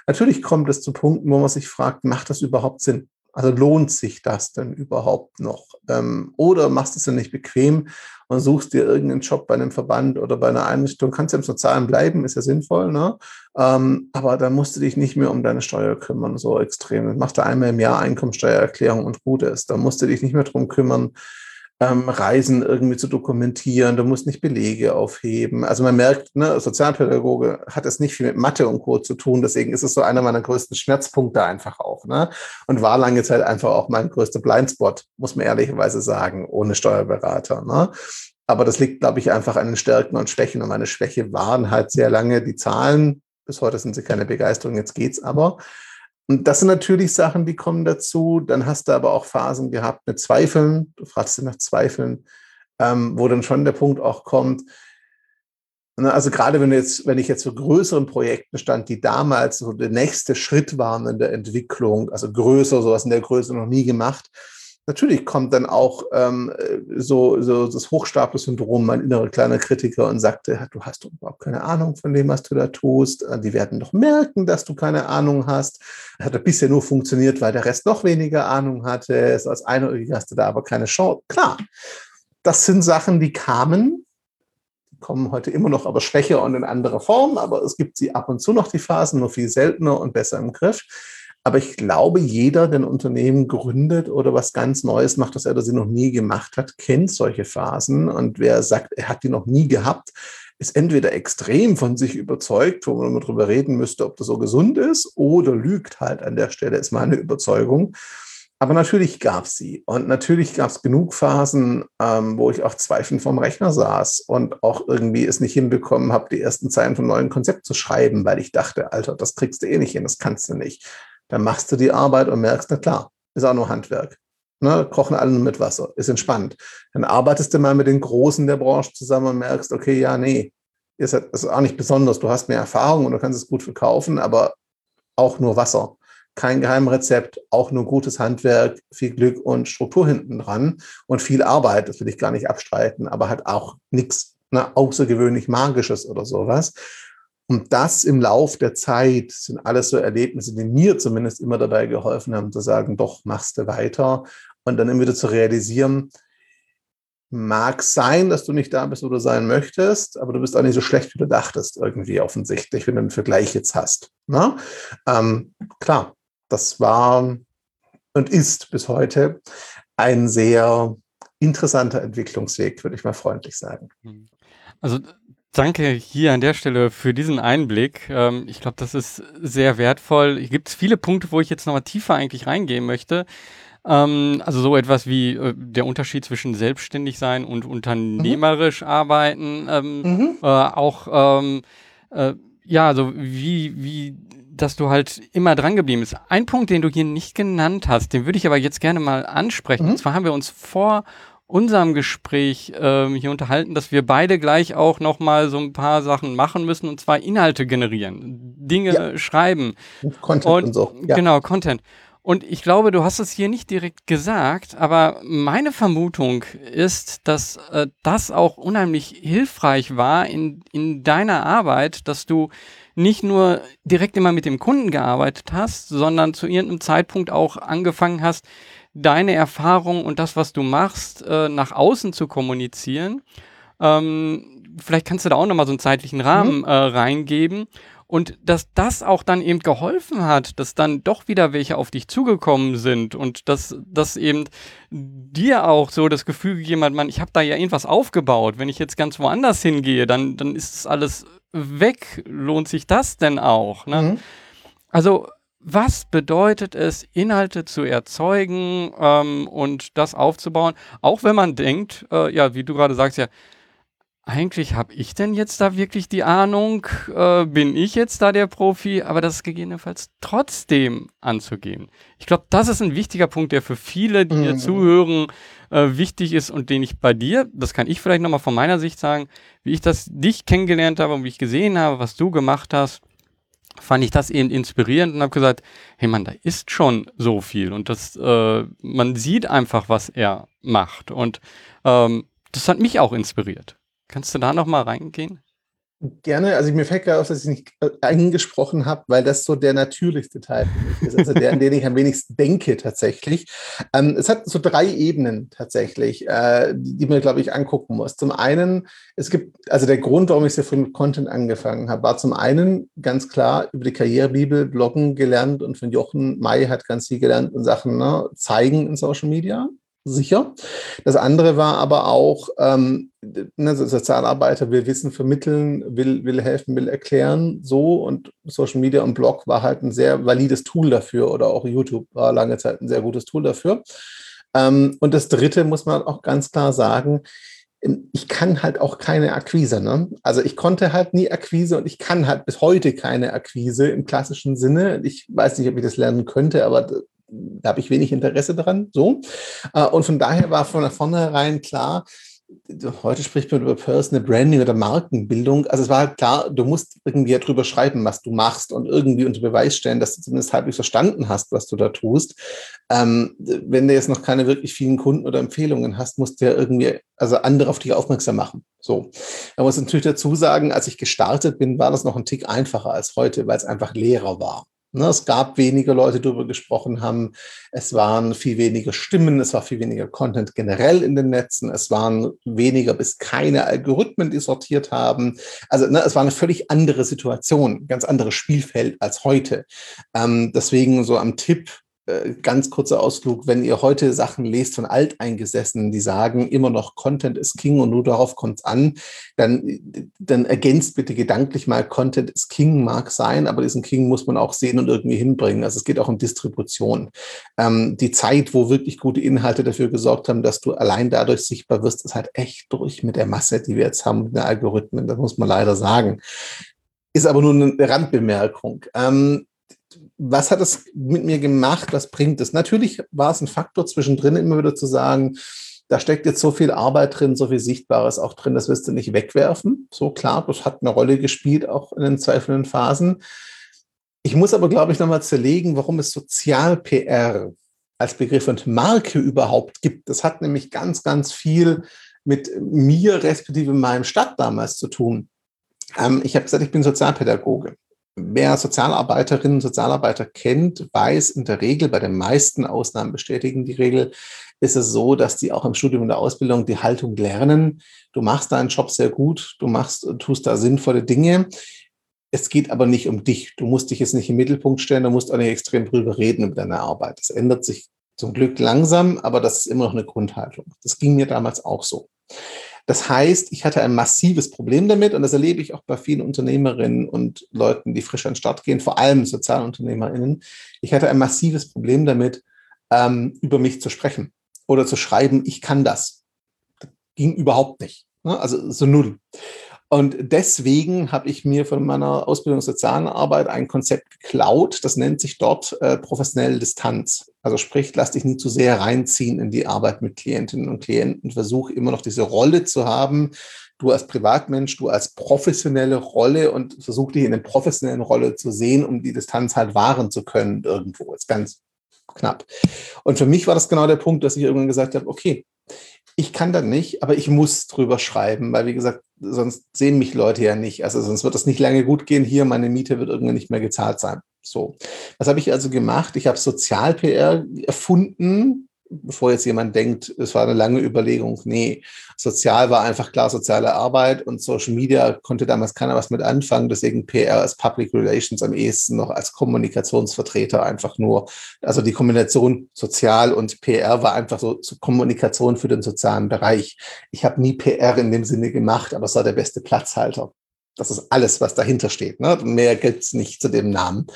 Natürlich kommt es zu Punkten, wo man sich fragt, macht das überhaupt Sinn? Also lohnt sich das denn überhaupt noch? Ähm, oder machst du es ja nicht bequem und suchst dir irgendeinen Job bei einem Verband oder bei einer Einrichtung? Kannst ja im Sozialen bleiben, ist ja sinnvoll, ne? Ähm, aber dann musst du dich nicht mehr um deine Steuer kümmern, so extrem. Dann machst du einmal im Jahr Einkommensteuererklärung und gut ist. Da musst du dich nicht mehr drum kümmern, ähm, Reisen irgendwie zu dokumentieren, du musst nicht Belege aufheben. Also man merkt, ne, Sozialpädagoge hat es nicht viel mit Mathe und Co. zu tun, deswegen ist es so einer meiner größten Schmerzpunkte einfach auch. Ne? Und war lange Zeit einfach auch mein größter Blindspot, muss man ehrlicherweise sagen, ohne Steuerberater. Ne? Aber das liegt, glaube ich, einfach an den Stärken und Schwächen. Und meine Schwäche waren halt sehr lange die Zahlen. Bis heute sind sie keine Begeisterung, jetzt geht's aber. Und das sind natürlich Sachen, die kommen dazu. Dann hast du aber auch Phasen gehabt mit Zweifeln. Du fragst dich nach Zweifeln, ähm, wo dann schon der Punkt auch kommt. Ne, also gerade wenn jetzt, wenn ich jetzt für größeren Projekten stand, die damals so der nächste Schritt waren in der Entwicklung, also größer, sowas in der Größe noch nie gemacht, Natürlich kommt dann auch ähm, so, so das Hochstapel-Syndrom, mein innerer kleiner Kritiker, und sagte, du hast überhaupt keine Ahnung von dem, was du da tust. Äh, die werden doch merken, dass du keine Ahnung hast. Das hat bisher nur funktioniert, weil der Rest noch weniger Ahnung hatte. So als Einäugige hast du da aber keine Chance. Klar, das sind Sachen, die kamen, die kommen heute immer noch, aber schwächer und in anderer Form. Aber es gibt sie ab und zu noch, die Phasen, nur viel seltener und besser im Griff. Aber ich glaube, jeder, der ein Unternehmen gründet oder was ganz Neues macht, das er oder sie noch nie gemacht hat, kennt solche Phasen. Und wer sagt, er hat die noch nie gehabt, ist entweder extrem von sich überzeugt, wo man mal drüber reden müsste, ob das so gesund ist, oder lügt halt an der Stelle, ist meine Überzeugung. Aber natürlich gab es sie. Und natürlich gab es genug Phasen, ähm, wo ich auch zweifelnd vom Rechner saß und auch irgendwie es nicht hinbekommen habe, die ersten Zeilen vom neuen Konzept zu schreiben, weil ich dachte, Alter, das kriegst du eh nicht hin, das kannst du nicht. Dann machst du die Arbeit und merkst, na klar, ist auch nur Handwerk. Ne, kochen alle nur mit Wasser, ist entspannt. Dann arbeitest du mal mit den Großen der Branche zusammen und merkst, okay, ja, nee, ist, ist auch nicht besonders. Du hast mehr Erfahrung und du kannst es gut verkaufen, aber auch nur Wasser kein Geheimrezept, auch nur gutes Handwerk, viel Glück und Struktur hinten dran und viel Arbeit, das will ich gar nicht abstreiten, aber hat auch nichts ne, außergewöhnlich Magisches oder sowas. Und das im Lauf der Zeit sind alles so Erlebnisse, die mir zumindest immer dabei geholfen haben, zu sagen, doch, machst du weiter und dann immer wieder zu realisieren, mag sein, dass du nicht da bist, wo du sein möchtest, aber du bist auch nicht so schlecht, wie du dachtest, irgendwie offensichtlich, wenn du einen Vergleich jetzt hast. Ne? Ähm, klar, das war und ist bis heute ein sehr interessanter Entwicklungsweg, würde ich mal freundlich sagen. Also danke hier an der Stelle für diesen Einblick. Ähm, ich glaube, das ist sehr wertvoll. Hier gibt es viele Punkte, wo ich jetzt nochmal tiefer eigentlich reingehen möchte. Ähm, also so etwas wie äh, der Unterschied zwischen selbstständig sein und unternehmerisch mhm. arbeiten. Ähm, mhm. Äh, auch äh, ja, also wie, wie dass du halt immer dran geblieben bist. Ein Punkt, den du hier nicht genannt hast, den würde ich aber jetzt gerne mal ansprechen. Mhm. Und zwar haben wir uns vor unserem Gespräch ähm, hier unterhalten, dass wir beide gleich auch noch mal so ein paar Sachen machen müssen und zwar Inhalte generieren, Dinge ja. schreiben. Content und, und so. Ja. Genau, Content. Und ich glaube, du hast es hier nicht direkt gesagt, aber meine Vermutung ist, dass äh, das auch unheimlich hilfreich war in, in deiner Arbeit, dass du nicht nur direkt immer mit dem Kunden gearbeitet hast, sondern zu irgendeinem Zeitpunkt auch angefangen hast, deine Erfahrung und das, was du machst, äh, nach außen zu kommunizieren. Ähm, vielleicht kannst du da auch nochmal so einen zeitlichen Rahmen mhm. äh, reingeben. Und dass das auch dann eben geholfen hat, dass dann doch wieder welche auf dich zugekommen sind und dass das eben dir auch so das Gefühl gegeben hat, man, ich habe da ja irgendwas aufgebaut. Wenn ich jetzt ganz woanders hingehe, dann, dann ist es alles weg, lohnt sich das denn auch? Ne? Mhm. Also was bedeutet es, Inhalte zu erzeugen ähm, und das aufzubauen, auch wenn man denkt, äh, ja, wie du gerade sagst, ja, eigentlich habe ich denn jetzt da wirklich die Ahnung, äh, bin ich jetzt da der Profi, aber das gegebenenfalls trotzdem anzugehen. Ich glaube, das ist ein wichtiger Punkt, der für viele, die hier mhm. zuhören, äh, wichtig ist und den ich bei dir, das kann ich vielleicht nochmal von meiner Sicht sagen, wie ich das dich kennengelernt habe und wie ich gesehen habe, was du gemacht hast, fand ich das eben inspirierend und habe gesagt, hey man, da ist schon so viel und das, äh, man sieht einfach, was er macht und ähm, das hat mich auch inspiriert. Kannst du da noch mal reingehen? Gerne. Also mir fällt gerade auf, dass ich nicht äh, angesprochen habe, weil das so der natürlichste Teil für mich ist. Also der, an den ich am wenigsten denke tatsächlich. Ähm, es hat so drei Ebenen tatsächlich, äh, die, die man, glaube ich, angucken muss. Zum einen, es gibt, also der Grund, warum ich so früh mit Content angefangen habe, war zum einen ganz klar über die Karrierebibel Bloggen gelernt und von Jochen May hat ganz viel gelernt in Sachen ne, Zeigen in Social Media sicher. Das andere war aber auch, ähm, ne, Sozialarbeiter will Wissen vermitteln, will, will helfen, will erklären, so und Social Media und Blog war halt ein sehr valides Tool dafür oder auch YouTube war lange Zeit ein sehr gutes Tool dafür. Ähm, und das dritte muss man auch ganz klar sagen, ich kann halt auch keine Akquise. Ne? Also ich konnte halt nie Akquise und ich kann halt bis heute keine Akquise im klassischen Sinne. Ich weiß nicht, ob ich das lernen könnte, aber da habe ich wenig Interesse dran. So. Äh, und von daher war von vornherein klar, heute spricht man über Personal Branding oder Markenbildung. Also es war halt klar, du musst irgendwie darüber schreiben, was du machst und irgendwie unter Beweis stellen, dass du zumindest halbwegs verstanden hast, was du da tust. Ähm, wenn du jetzt noch keine wirklich vielen Kunden oder Empfehlungen hast, musst du ja irgendwie, also andere auf dich aufmerksam machen. So. Man muss natürlich dazu sagen, als ich gestartet bin, war das noch ein Tick einfacher als heute, weil es einfach leerer war. Ne, es gab weniger Leute, die darüber gesprochen haben. Es waren viel weniger Stimmen, es war viel weniger Content generell in den Netzen. Es waren weniger bis keine Algorithmen, die sortiert haben. Also ne, es war eine völlig andere Situation, ganz anderes Spielfeld als heute. Ähm, deswegen so am Tipp, ganz kurzer Ausflug, wenn ihr heute Sachen lest von Alteingesessenen, die sagen, immer noch Content ist King und nur darauf kommt es an, dann, dann ergänzt bitte gedanklich mal, Content ist King, mag sein, aber diesen King muss man auch sehen und irgendwie hinbringen. Also es geht auch um Distribution. Ähm, die Zeit, wo wirklich gute Inhalte dafür gesorgt haben, dass du allein dadurch sichtbar wirst, ist halt echt durch mit der Masse, die wir jetzt haben, mit den Algorithmen. Das muss man leider sagen. Ist aber nur eine Randbemerkung. Ähm, was hat es mit mir gemacht? Was bringt es? Natürlich war es ein Faktor zwischendrin, immer wieder zu sagen, da steckt jetzt so viel Arbeit drin, so viel Sichtbares auch drin, das wirst du nicht wegwerfen. So klar, das hat eine Rolle gespielt, auch in den zweifelnden Phasen. Ich muss aber, glaube ich, nochmal zerlegen, warum es Sozial-PR als Begriff und Marke überhaupt gibt. Das hat nämlich ganz, ganz viel mit mir, respektive meinem Stadt damals zu tun. Ähm, ich habe gesagt, ich bin Sozialpädagoge wer Sozialarbeiterinnen und Sozialarbeiter kennt, weiß in der Regel, bei den meisten Ausnahmen bestätigen die Regel, ist es so, dass die auch im Studium und der Ausbildung die Haltung lernen. Du machst deinen Job sehr gut, du machst, tust da sinnvolle Dinge. Es geht aber nicht um dich. Du musst dich jetzt nicht im Mittelpunkt stellen, du musst auch nicht extrem drüber reden über deine Arbeit. Das ändert sich zum Glück langsam, aber das ist immer noch eine Grundhaltung. Das ging mir damals auch so. Das heißt, ich hatte ein massives Problem damit und das erlebe ich auch bei vielen Unternehmerinnen und Leuten, die frisch an den Start gehen, vor allem SozialunternehmerInnen. Ich hatte ein massives Problem damit, ähm, über mich zu sprechen oder zu schreiben, ich kann das. das ging überhaupt nicht. Ne? Also so null. Und deswegen habe ich mir von meiner Ausbildung sozialen Arbeit ein Konzept geklaut. Das nennt sich dort äh, professionelle Distanz. Also sprich, lass dich nie zu sehr reinziehen in die Arbeit mit Klientinnen und Klienten. Versuch immer noch diese Rolle zu haben. Du als Privatmensch, du als professionelle Rolle und versuch dich in der professionellen Rolle zu sehen, um die Distanz halt wahren zu können irgendwo. Ist ganz knapp. Und für mich war das genau der Punkt, dass ich irgendwann gesagt habe, okay, ich kann das nicht, aber ich muss drüber schreiben, weil wie gesagt, sonst sehen mich Leute ja nicht. Also sonst wird das nicht lange gut gehen. Hier, meine Miete wird irgendwann nicht mehr gezahlt sein. So. Was habe ich also gemacht? Ich habe Sozial-PR erfunden, bevor jetzt jemand denkt, es war eine lange Überlegung. Nee, sozial war einfach klar soziale Arbeit und Social Media konnte damals keiner was mit anfangen. Deswegen PR als Public Relations am ehesten noch als Kommunikationsvertreter einfach nur. Also die Kombination sozial und PR war einfach so, so Kommunikation für den sozialen Bereich. Ich habe nie PR in dem Sinne gemacht, aber es war der beste Platzhalter. Das ist alles, was dahinter steht. Ne? Mehr gibt's nicht zu dem Namen.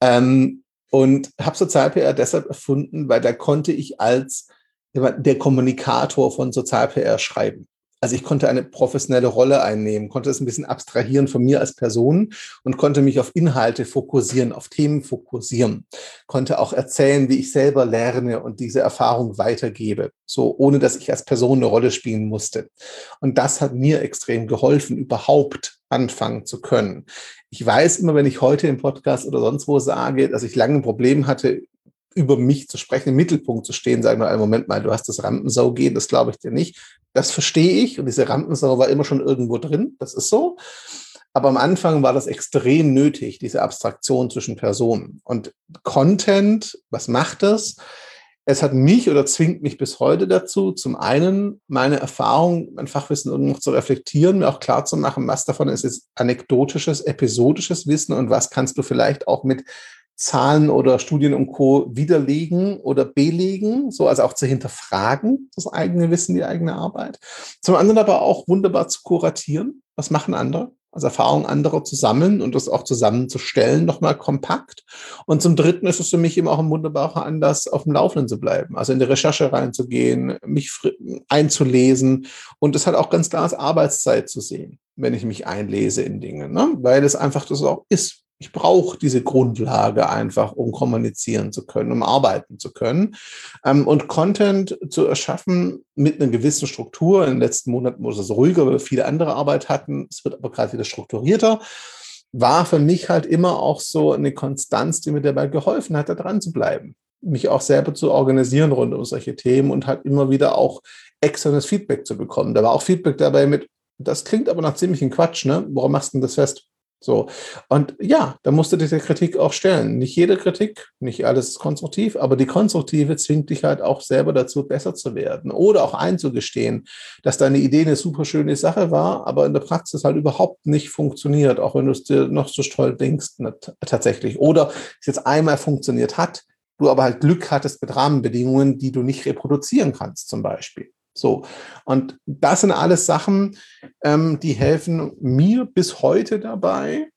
Ähm, und habe Sozial-PR deshalb erfunden, weil da konnte ich als der Kommunikator von Sozial-PR schreiben. Also ich konnte eine professionelle Rolle einnehmen, konnte es ein bisschen abstrahieren von mir als Person und konnte mich auf Inhalte fokussieren, auf Themen fokussieren, konnte auch erzählen, wie ich selber lerne und diese Erfahrung weitergebe, so ohne dass ich als Person eine Rolle spielen musste. Und das hat mir extrem geholfen, überhaupt anfangen zu können. Ich weiß immer, wenn ich heute im Podcast oder sonst wo sage, dass ich lange ein Problem hatte, über mich zu sprechen, im Mittelpunkt zu stehen, sagen wir, einen Moment mal, du hast das Rampensau gehen, das glaube ich dir nicht. Das verstehe ich und diese Rampensau war immer schon irgendwo drin, das ist so. Aber am Anfang war das extrem nötig, diese Abstraktion zwischen Personen. Und Content, was macht das? Es hat mich oder zwingt mich bis heute dazu, zum einen meine Erfahrung, mein Fachwissen noch zu reflektieren, mir auch klar zu machen, was davon ist jetzt anekdotisches, episodisches Wissen und was kannst du vielleicht auch mit Zahlen oder Studien und Co. widerlegen oder belegen, so also auch zu hinterfragen, das eigene Wissen, die eigene Arbeit. Zum anderen aber auch wunderbar zu kuratieren. Was machen andere? Also Erfahrungen anderer zu sammeln und das auch zusammenzustellen, nochmal kompakt. Und zum Dritten ist es für mich eben auch ein wunderbarer Anlass, auf dem Laufenden zu bleiben, also in die Recherche reinzugehen, mich einzulesen und es hat auch ganz klar als Arbeitszeit zu sehen, wenn ich mich einlese in Dinge, ne? weil es einfach das auch ist ich brauche diese Grundlage einfach, um kommunizieren zu können, um arbeiten zu können. Ähm, und Content zu erschaffen mit einer gewissen Struktur. In den letzten Monaten wurde es ruhiger, weil wir viele andere Arbeit hatten. Es wird aber gerade wieder strukturierter. War für mich halt immer auch so eine Konstanz, die mir dabei geholfen hat, da dran zu bleiben. Mich auch selber zu organisieren rund um solche Themen und halt immer wieder auch externes Feedback zu bekommen. Da war auch Feedback dabei mit, das klingt aber nach ziemlichem Quatsch, ne? Warum machst du denn das fest? So. Und ja, da musst du dir der Kritik auch stellen. Nicht jede Kritik, nicht alles ist konstruktiv, aber die konstruktive zwingt dich halt auch selber dazu, besser zu werden oder auch einzugestehen, dass deine Idee eine super schöne Sache war, aber in der Praxis halt überhaupt nicht funktioniert, auch wenn du es dir noch so toll denkst, tatsächlich. Oder es jetzt einmal funktioniert hat, du aber halt Glück hattest mit Rahmenbedingungen, die du nicht reproduzieren kannst, zum Beispiel. So. Und das sind alles Sachen, ähm, die helfen mir bis heute dabei,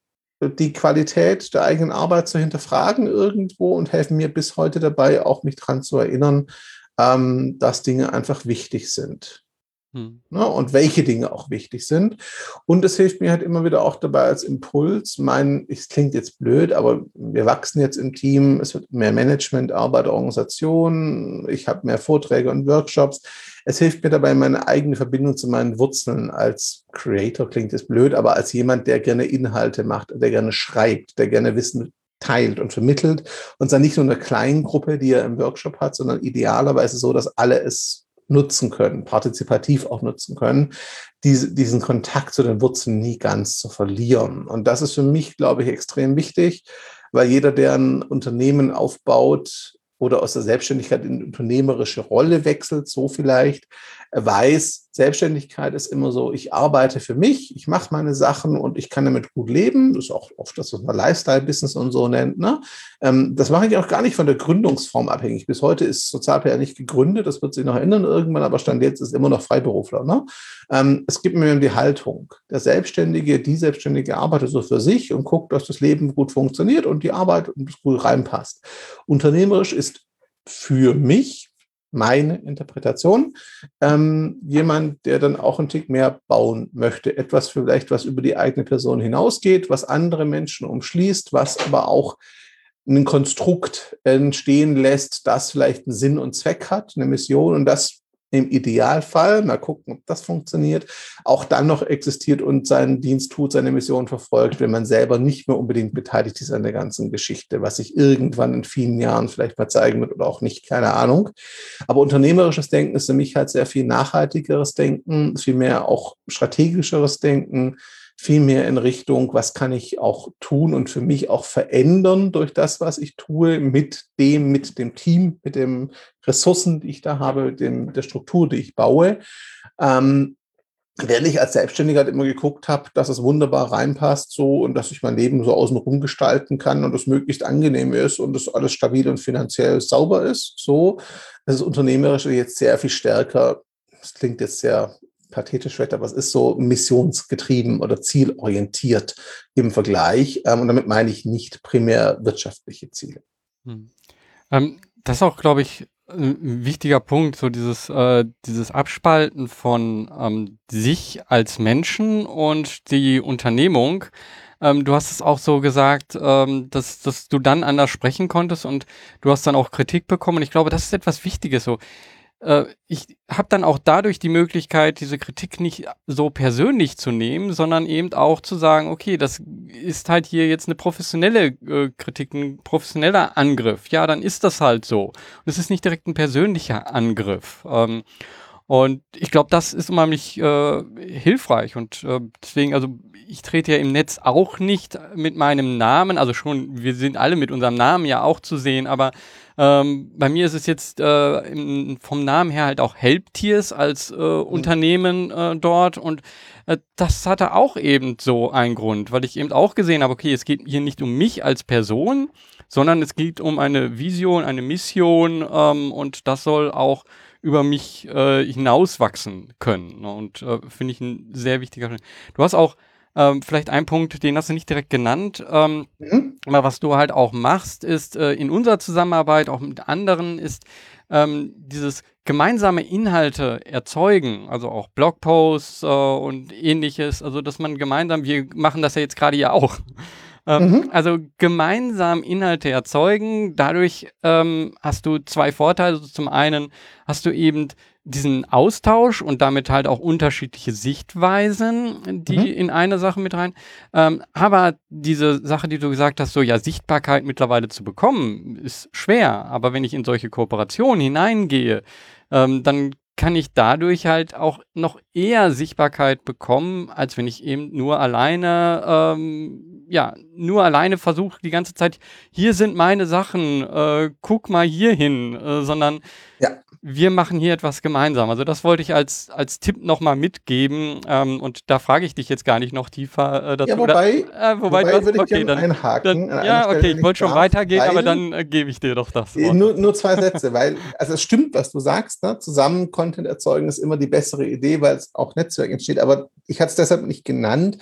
die Qualität der eigenen Arbeit zu hinterfragen irgendwo und helfen mir bis heute dabei, auch mich daran zu erinnern, ähm, dass Dinge einfach wichtig sind. Hm. Ne, und welche Dinge auch wichtig sind. Und es hilft mir halt immer wieder auch dabei als Impuls. Mein, es klingt jetzt blöd, aber wir wachsen jetzt im Team. Es wird mehr Management, Arbeit, Organisation. Ich habe mehr Vorträge und Workshops. Es hilft mir dabei, meine eigene Verbindung zu meinen Wurzeln als Creator klingt jetzt blöd, aber als jemand, der gerne Inhalte macht, der gerne schreibt, der gerne Wissen teilt und vermittelt und zwar nicht nur eine kleine Gruppe, die er im Workshop hat, sondern idealerweise so, dass alle es nutzen können, partizipativ auch nutzen können, diese, diesen Kontakt zu den Wurzeln nie ganz zu verlieren. Und das ist für mich, glaube ich, extrem wichtig, weil jeder, der ein Unternehmen aufbaut oder aus der Selbstständigkeit in unternehmerische Rolle wechselt, so vielleicht, weiß, Selbstständigkeit ist immer so, ich arbeite für mich, ich mache meine Sachen und ich kann damit gut leben. Das ist auch oft das, was man Lifestyle-Business und so nennt. Ne? Ähm, das mache ich auch gar nicht von der Gründungsform abhängig. Bis heute ist Sozialpr nicht gegründet, das wird sich noch ändern irgendwann, aber Stand jetzt ist immer noch Freiberufler. Ne? Ähm, es gibt mir die Haltung. Der Selbstständige, die Selbstständige arbeitet so für sich und guckt, dass das Leben gut funktioniert und die Arbeit gut reinpasst. Unternehmerisch ist für mich meine Interpretation. Ähm, jemand, der dann auch einen Tick mehr bauen möchte. Etwas vielleicht, was über die eigene Person hinausgeht, was andere Menschen umschließt, was aber auch ein Konstrukt entstehen lässt, das vielleicht einen Sinn und Zweck hat, eine Mission und das im Idealfall, mal gucken, ob das funktioniert, auch dann noch existiert und seinen Dienst tut, seine Mission verfolgt, wenn man selber nicht mehr unbedingt beteiligt ist an der ganzen Geschichte, was sich irgendwann in vielen Jahren vielleicht mal zeigen wird oder auch nicht, keine Ahnung. Aber unternehmerisches Denken ist für mich halt sehr viel nachhaltigeres Denken, viel mehr auch strategischeres Denken, viel mehr in Richtung, was kann ich auch tun und für mich auch verändern durch das, was ich tue, mit dem, mit dem Team, mit den Ressourcen, die ich da habe, mit dem, der Struktur, die ich baue. Ähm, Während ich als Selbstständiger halt immer geguckt habe, dass es wunderbar reinpasst so und dass ich mein Leben so außenrum gestalten kann und es möglichst angenehm ist und es alles stabil und finanziell sauber ist, so, das ist unternehmerisch jetzt sehr viel stärker. Das klingt jetzt sehr pathetisch vielleicht, aber es ist so missionsgetrieben oder zielorientiert im Vergleich. Ähm, und damit meine ich nicht primär wirtschaftliche Ziele. Hm. Ähm, das ist auch, glaube ich, ein wichtiger Punkt, so dieses, äh, dieses Abspalten von ähm, sich als Menschen und die Unternehmung. Ähm, du hast es auch so gesagt, ähm, dass, dass du dann anders sprechen konntest und du hast dann auch Kritik bekommen. Und ich glaube, das ist etwas Wichtiges. So, äh, ich habe dann auch dadurch die Möglichkeit, diese Kritik nicht so persönlich zu nehmen, sondern eben auch zu sagen, okay, das ist halt hier jetzt eine professionelle äh, Kritik, ein professioneller Angriff. Ja, dann ist das halt so. Und es ist nicht direkt ein persönlicher Angriff. Ähm, und ich glaube, das ist unheimlich äh, hilfreich. Und äh, deswegen, also ich trete ja im Netz auch nicht mit meinem Namen, also schon, wir sind alle mit unserem Namen ja auch zu sehen, aber ähm, bei mir ist es jetzt äh, im, vom Namen her halt auch Helptiers als äh, mhm. Unternehmen äh, dort und äh, das hatte auch eben so einen Grund, weil ich eben auch gesehen habe, okay, es geht hier nicht um mich als Person, sondern es geht um eine Vision, eine Mission ähm, und das soll auch über mich äh, hinauswachsen können. Ne? Und äh, finde ich ein sehr wichtiger Schritt. Du hast auch ähm, vielleicht ein Punkt, den hast du nicht direkt genannt. Ähm, mhm. Aber was du halt auch machst, ist äh, in unserer Zusammenarbeit, auch mit anderen, ist ähm, dieses gemeinsame Inhalte erzeugen, also auch Blogposts äh, und ähnliches. Also, dass man gemeinsam, wir machen das ja jetzt gerade ja auch. Ähm, mhm. Also gemeinsam Inhalte erzeugen. Dadurch ähm, hast du zwei Vorteile. Also zum einen hast du eben diesen Austausch und damit halt auch unterschiedliche Sichtweisen, die mhm. in eine Sache mit rein. Ähm, aber diese Sache, die du gesagt hast, so ja, Sichtbarkeit mittlerweile zu bekommen, ist schwer. Aber wenn ich in solche Kooperationen hineingehe, ähm, dann kann ich dadurch halt auch noch eher Sichtbarkeit bekommen, als wenn ich eben nur alleine ähm, ja nur alleine versuche die ganze Zeit, hier sind meine Sachen, äh, guck mal hier hin, äh, sondern ja wir machen hier etwas gemeinsam. Also das wollte ich als, als Tipp nochmal mitgeben. Ähm, und da frage ich dich jetzt gar nicht noch tiefer äh, dazu. Ja, wobei, da, äh, wobei, wobei würde okay, ich dann, einhaken. Dann, ja, okay, ich wollte schon weitergehen, weil, aber dann äh, gebe ich dir doch das. Wort. Nur, nur zwei Sätze, weil also es stimmt, was du sagst. Ne? Zusammen Content erzeugen ist immer die bessere Idee, weil es auch Netzwerk entsteht. Aber ich hatte es deshalb nicht genannt,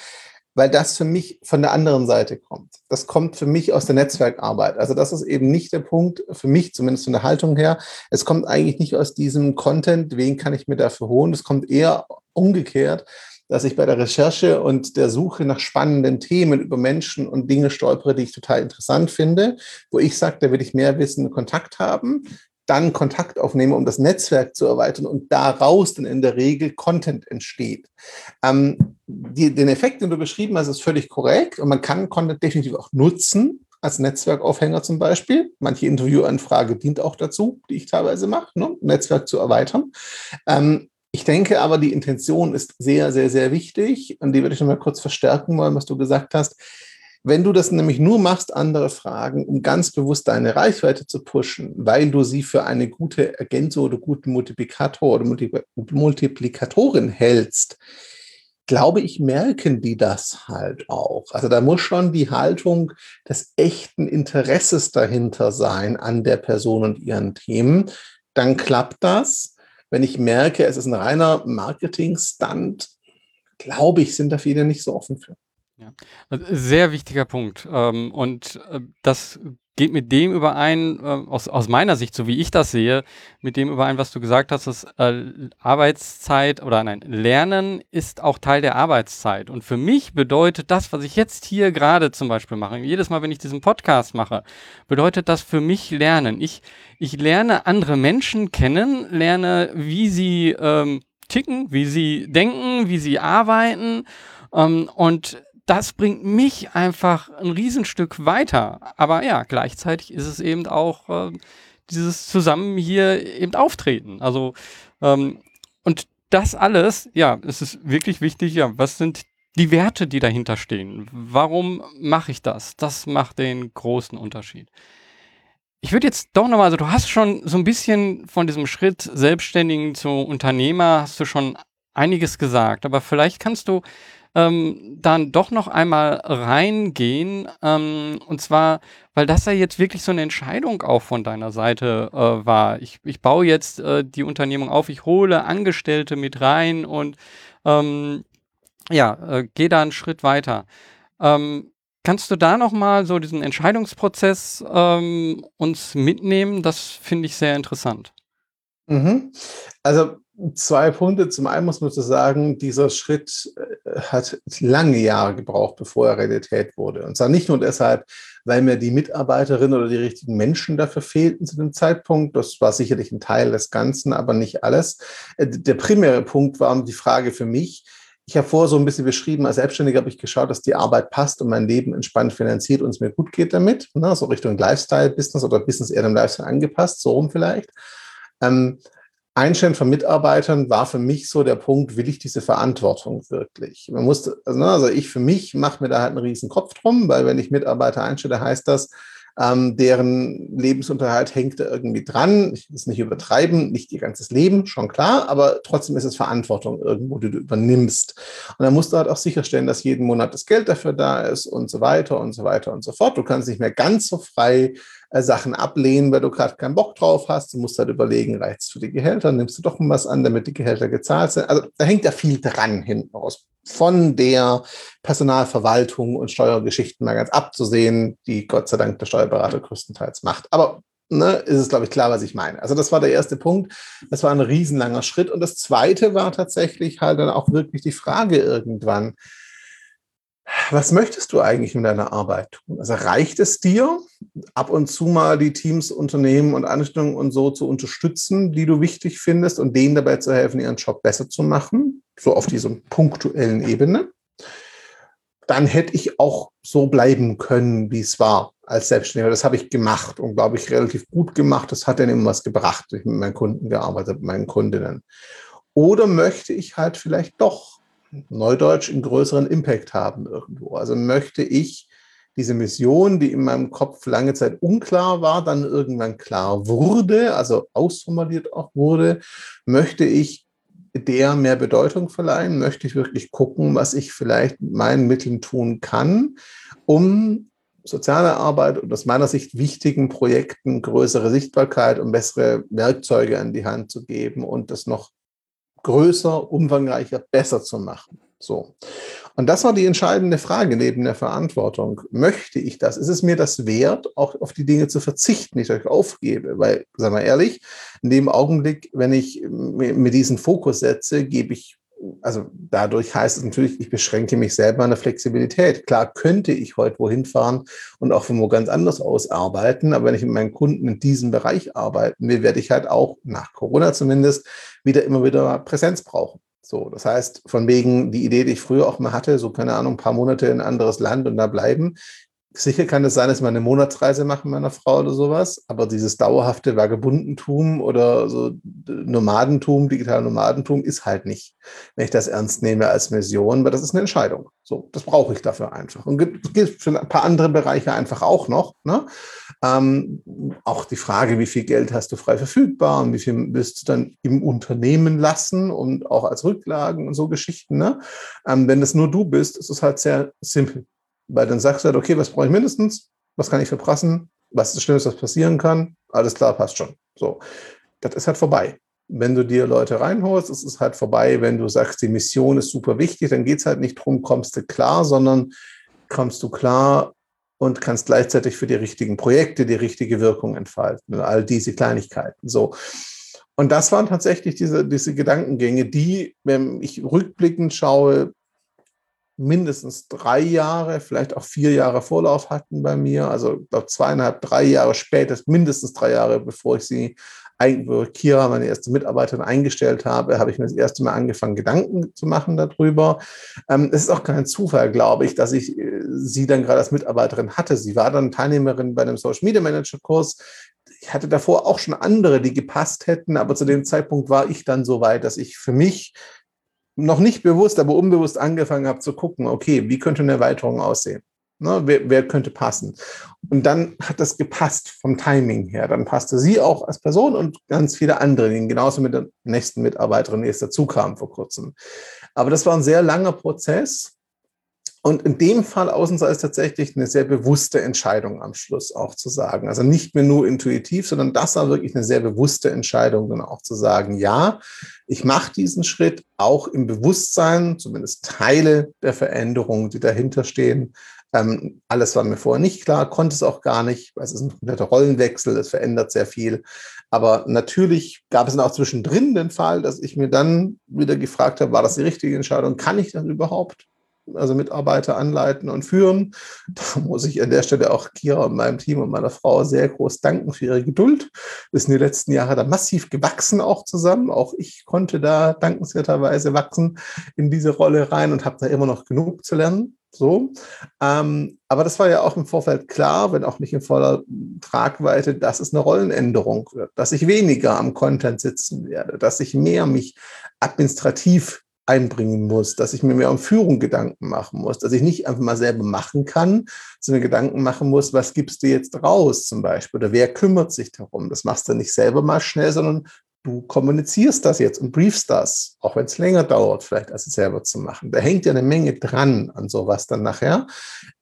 weil das für mich von der anderen Seite kommt. Das kommt für mich aus der Netzwerkarbeit. Also das ist eben nicht der Punkt, für mich zumindest von der Haltung her. Es kommt eigentlich nicht aus diesem Content, wen kann ich mir dafür holen. Es kommt eher umgekehrt, dass ich bei der Recherche und der Suche nach spannenden Themen über Menschen und Dinge stolpere, die ich total interessant finde, wo ich sage, da will ich mehr Wissen, Kontakt haben dann Kontakt aufnehme, um das Netzwerk zu erweitern und daraus dann in der Regel Content entsteht. Ähm, die, den Effekt, den du beschrieben hast, ist völlig korrekt und man kann Content definitiv auch nutzen, als Netzwerkaufhänger zum Beispiel. Manche Interviewanfrage dient auch dazu, die ich teilweise mache, ne? Netzwerk zu erweitern. Ähm, ich denke aber, die Intention ist sehr, sehr, sehr wichtig und die würde ich nochmal kurz verstärken wollen, was du gesagt hast. Wenn du das nämlich nur machst, andere Fragen, um ganz bewusst deine Reichweite zu pushen, weil du sie für eine gute Ergänzung oder guten Multiplikator oder Multiplikatorin hältst, glaube ich, merken die das halt auch. Also da muss schon die Haltung des echten Interesses dahinter sein an der Person und ihren Themen. Dann klappt das. Wenn ich merke, es ist ein reiner Marketing-Stunt, glaube ich, sind da viele nicht so offen für. Ja. Sehr wichtiger Punkt. Ähm, und äh, das geht mit dem überein, äh, aus, aus meiner Sicht, so wie ich das sehe, mit dem überein, was du gesagt hast, dass äh, Arbeitszeit oder nein, Lernen ist auch Teil der Arbeitszeit. Und für mich bedeutet das, was ich jetzt hier gerade zum Beispiel mache, jedes Mal, wenn ich diesen Podcast mache, bedeutet das für mich Lernen. Ich, ich lerne andere Menschen kennen, lerne, wie sie ähm, ticken, wie sie denken, wie sie arbeiten. Ähm, und das bringt mich einfach ein Riesenstück weiter. Aber ja, gleichzeitig ist es eben auch äh, dieses Zusammen hier eben auftreten. Also, ähm, und das alles, ja, es ist wirklich wichtig, ja, was sind die Werte, die dahinter stehen? Warum mache ich das? Das macht den großen Unterschied. Ich würde jetzt doch nochmal, also du hast schon so ein bisschen von diesem Schritt Selbstständigen zu Unternehmer, hast du schon einiges gesagt, aber vielleicht kannst du ähm, dann doch noch einmal reingehen. Ähm, und zwar, weil das ja jetzt wirklich so eine Entscheidung auch von deiner Seite äh, war. Ich, ich baue jetzt äh, die Unternehmung auf, ich hole Angestellte mit rein und ähm, ja, äh, gehe da einen Schritt weiter. Ähm, kannst du da noch mal so diesen Entscheidungsprozess ähm, uns mitnehmen? Das finde ich sehr interessant. Mhm. Also zwei Punkte. Zum einen muss man so sagen, dieser Schritt äh, hat lange Jahre gebraucht, bevor er Realität wurde. Und zwar nicht nur deshalb, weil mir die Mitarbeiterin oder die richtigen Menschen dafür fehlten zu dem Zeitpunkt. Das war sicherlich ein Teil des Ganzen, aber nicht alles. Äh, der primäre Punkt war die Frage für mich, ich habe vorher so ein bisschen beschrieben, als Selbstständiger habe ich geschaut, dass die Arbeit passt und mein Leben entspannt finanziert und es mir gut geht damit. Ne? So Richtung Lifestyle-Business oder Business eher dem Lifestyle angepasst, so rum vielleicht. Ähm, Einstellen von Mitarbeitern war für mich so der Punkt, will ich diese Verantwortung wirklich? Man musste, also, ne, also ich für mich mache mir da halt einen riesen Kopf drum, weil wenn ich Mitarbeiter einstelle, heißt das, ähm, deren Lebensunterhalt hängt da irgendwie dran. Ich will es nicht übertreiben, nicht ihr ganzes Leben, schon klar, aber trotzdem ist es Verantwortung irgendwo, die du übernimmst. Und dann musst du halt auch sicherstellen, dass jeden Monat das Geld dafür da ist und so weiter und so weiter und so fort. Du kannst nicht mehr ganz so frei äh, Sachen ablehnen, weil du gerade keinen Bock drauf hast. Du musst halt überlegen, reicht es für die Gehälter, nimmst du doch mal was an, damit die Gehälter gezahlt sind. Also da hängt ja viel dran hinten raus. Von der Personalverwaltung und Steuergeschichten mal ganz abzusehen, die Gott sei Dank der Steuerberater größtenteils macht. Aber ne, ist es, glaube ich, klar, was ich meine. Also das war der erste Punkt. Das war ein riesenlanger Schritt. Und das zweite war tatsächlich halt dann auch wirklich die Frage irgendwann, was möchtest du eigentlich in deiner Arbeit tun? Also reicht es dir, ab und zu mal die Teams, Unternehmen und Anstellungen und so zu unterstützen, die du wichtig findest und denen dabei zu helfen, ihren Job besser zu machen, so auf dieser punktuellen Ebene? Dann hätte ich auch so bleiben können, wie es war als Selbstständiger. Das habe ich gemacht und glaube ich relativ gut gemacht. Das hat dann immer was gebracht. Ich mit meinen Kunden gearbeitet, mit meinen Kundinnen. Oder möchte ich halt vielleicht doch Neudeutsch einen größeren Impact haben irgendwo. Also möchte ich diese Mission, die in meinem Kopf lange Zeit unklar war, dann irgendwann klar wurde, also ausformuliert auch wurde, möchte ich der mehr Bedeutung verleihen, möchte ich wirklich gucken, was ich vielleicht mit meinen Mitteln tun kann, um soziale Arbeit und aus meiner Sicht wichtigen Projekten größere Sichtbarkeit und bessere Werkzeuge an die Hand zu geben und das noch größer, umfangreicher, besser zu machen. So. Und das war die entscheidende Frage neben der Verantwortung. Möchte ich das? Ist es mir das wert, auch auf die Dinge zu verzichten, die ich euch aufgebe? Weil, sagen wir ehrlich, in dem Augenblick, wenn ich mir diesen Fokus setze, gebe ich also dadurch heißt es natürlich, ich beschränke mich selber an der Flexibilität. Klar könnte ich heute wohin fahren und auch von wo ganz anders aus arbeiten, aber wenn ich mit meinen Kunden in diesem Bereich arbeiten will, werde ich halt auch nach Corona zumindest wieder immer wieder Präsenz brauchen. So, das heißt, von wegen die Idee, die ich früher auch mal hatte, so keine Ahnung, ein paar Monate in ein anderes Land und da bleiben, Sicher kann es sein, dass wir eine Monatsreise machen meiner Frau oder sowas, aber dieses dauerhafte Vagabundentum oder so Nomadentum, digitale Nomadentum ist halt nicht, wenn ich das ernst nehme als Mission, weil das ist eine Entscheidung. So, das brauche ich dafür einfach. Und es gibt für ein paar andere Bereiche einfach auch noch. Ne? Ähm, auch die Frage, wie viel Geld hast du frei verfügbar und wie viel willst du dann im Unternehmen lassen und auch als Rücklagen und so Geschichten. Ne? Ähm, wenn es nur du bist, ist es halt sehr simpel. Weil dann sagst du halt, okay, was brauche ich mindestens? Was kann ich verprassen? Was ist das Schlimmste, was passieren kann? Alles klar, passt schon. So, das ist halt vorbei. Wenn du dir Leute reinholst, ist es halt vorbei. Wenn du sagst, die Mission ist super wichtig, dann geht es halt nicht darum, kommst du klar, sondern kommst du klar und kannst gleichzeitig für die richtigen Projekte die richtige Wirkung entfalten. All diese Kleinigkeiten. So. Und das waren tatsächlich diese, diese Gedankengänge, die, wenn ich rückblickend schaue, mindestens drei Jahre, vielleicht auch vier Jahre Vorlauf hatten bei mir. Also glaube zweieinhalb, drei Jahre später, mindestens drei Jahre, bevor ich sie, Kira, meine erste Mitarbeiterin, eingestellt habe, habe ich mir das erste Mal angefangen, Gedanken zu machen darüber. Ähm, es ist auch kein Zufall, glaube ich, dass ich äh, sie dann gerade als Mitarbeiterin hatte. Sie war dann Teilnehmerin bei einem Social Media Manager Kurs. Ich hatte davor auch schon andere, die gepasst hätten, aber zu dem Zeitpunkt war ich dann so weit, dass ich für mich noch nicht bewusst, aber unbewusst angefangen habe zu gucken, okay, wie könnte eine Erweiterung aussehen? Ne, wer, wer, könnte passen? Und dann hat das gepasst vom Timing her. Dann passte sie auch als Person und ganz viele andere, die genauso mit der nächsten Mitarbeiterin, die jetzt dazu kam vor kurzem. Aber das war ein sehr langer Prozess. Und in dem Fall Außenseiter ist tatsächlich eine sehr bewusste Entscheidung am Schluss auch zu sagen. Also nicht mehr nur intuitiv, sondern das war wirklich eine sehr bewusste Entscheidung, dann auch zu sagen, ja, ich mache diesen Schritt auch im Bewusstsein, zumindest Teile der Veränderungen, die dahinter stehen. Ähm, alles war mir vorher nicht klar, konnte es auch gar nicht, weil es ist ein kompletter Rollenwechsel, es verändert sehr viel. Aber natürlich gab es dann auch zwischendrin den Fall, dass ich mir dann wieder gefragt habe, war das die richtige Entscheidung? Kann ich das überhaupt? Also Mitarbeiter anleiten und führen. Da muss ich an der Stelle auch Kira und meinem Team und meiner Frau sehr groß danken für ihre Geduld. Wir sind die letzten Jahre da massiv gewachsen auch zusammen. Auch ich konnte da dankenswerterweise wachsen in diese Rolle rein und habe da immer noch genug zu lernen. So. Ähm, aber das war ja auch im Vorfeld klar, wenn auch nicht in voller Tragweite, dass es eine Rollenänderung wird, dass ich weniger am Content sitzen werde, dass ich mehr mich administrativ einbringen muss, dass ich mir mehr um Führung Gedanken machen muss, dass ich nicht einfach mal selber machen kann, sondern Gedanken machen muss, was gibst du jetzt raus zum Beispiel oder wer kümmert sich darum. Das machst du nicht selber mal schnell, sondern du kommunizierst das jetzt und briefst das, auch wenn es länger dauert, vielleicht als es selber zu machen. Da hängt ja eine Menge dran an sowas dann nachher.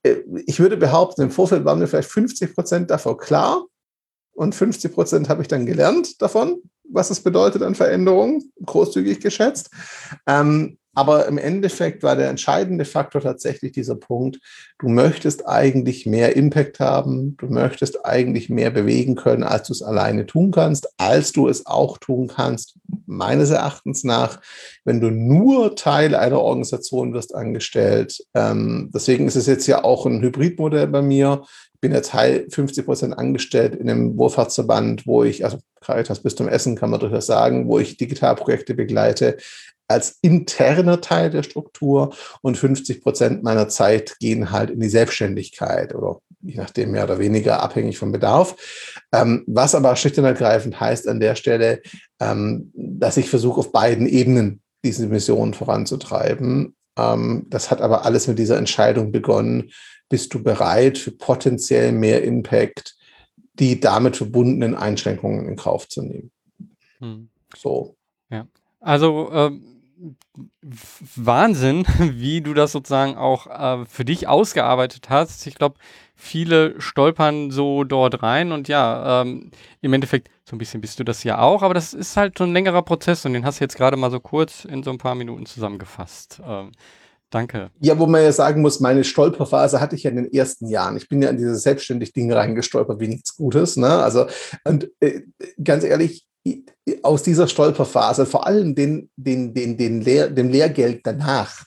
Äh, ich würde behaupten, im Vorfeld waren mir vielleicht 50 Prozent davon klar und 50 Prozent habe ich dann gelernt davon was es bedeutet an Veränderungen, großzügig geschätzt. Ähm, aber im Endeffekt war der entscheidende Faktor tatsächlich dieser Punkt, du möchtest eigentlich mehr Impact haben, du möchtest eigentlich mehr bewegen können, als du es alleine tun kannst, als du es auch tun kannst, meines Erachtens nach, wenn du nur Teil einer Organisation wirst angestellt. Ähm, deswegen ist es jetzt ja auch ein Hybridmodell bei mir bin jetzt Teil 50 Prozent angestellt in einem Wohlfahrtsverband, wo ich, also Caritas bis zum Essen kann man durchaus sagen, wo ich Digitalprojekte begleite als interner Teil der Struktur und 50 Prozent meiner Zeit gehen halt in die Selbstständigkeit oder je nachdem mehr oder weniger abhängig vom Bedarf. Ähm, was aber schlicht und ergreifend heißt an der Stelle, ähm, dass ich versuche auf beiden Ebenen diese Mission voranzutreiben Ähm, das hat aber alles mit dieser Entscheidung begonnen. Bist du bereit für potenziell mehr Impact, die damit verbundenen Einschränkungen in Kauf zu nehmen? Hm. So. Ja. Also ähm, Wahnsinn, wie du das sozusagen auch äh, für dich ausgearbeitet hast. Ich glaube, viele stolpern so dort rein und ja, ähm, im Endeffekt, so ein bisschen bist du das ja auch, aber das ist halt so ein längerer Prozess und den hast du jetzt gerade mal so kurz in so ein paar Minuten zusammengefasst. Ähm, danke. Ja, wo man ja sagen muss, meine Stolperphase hatte ich ja in den ersten Jahren. Ich bin ja in dieses selbstständig Ding reingestolpert wie nichts Gutes. Ne? Also, und äh, ganz ehrlich, aus dieser Stolperphase, vor allem den, den, den, den Lehr dem Lehrgeld danach,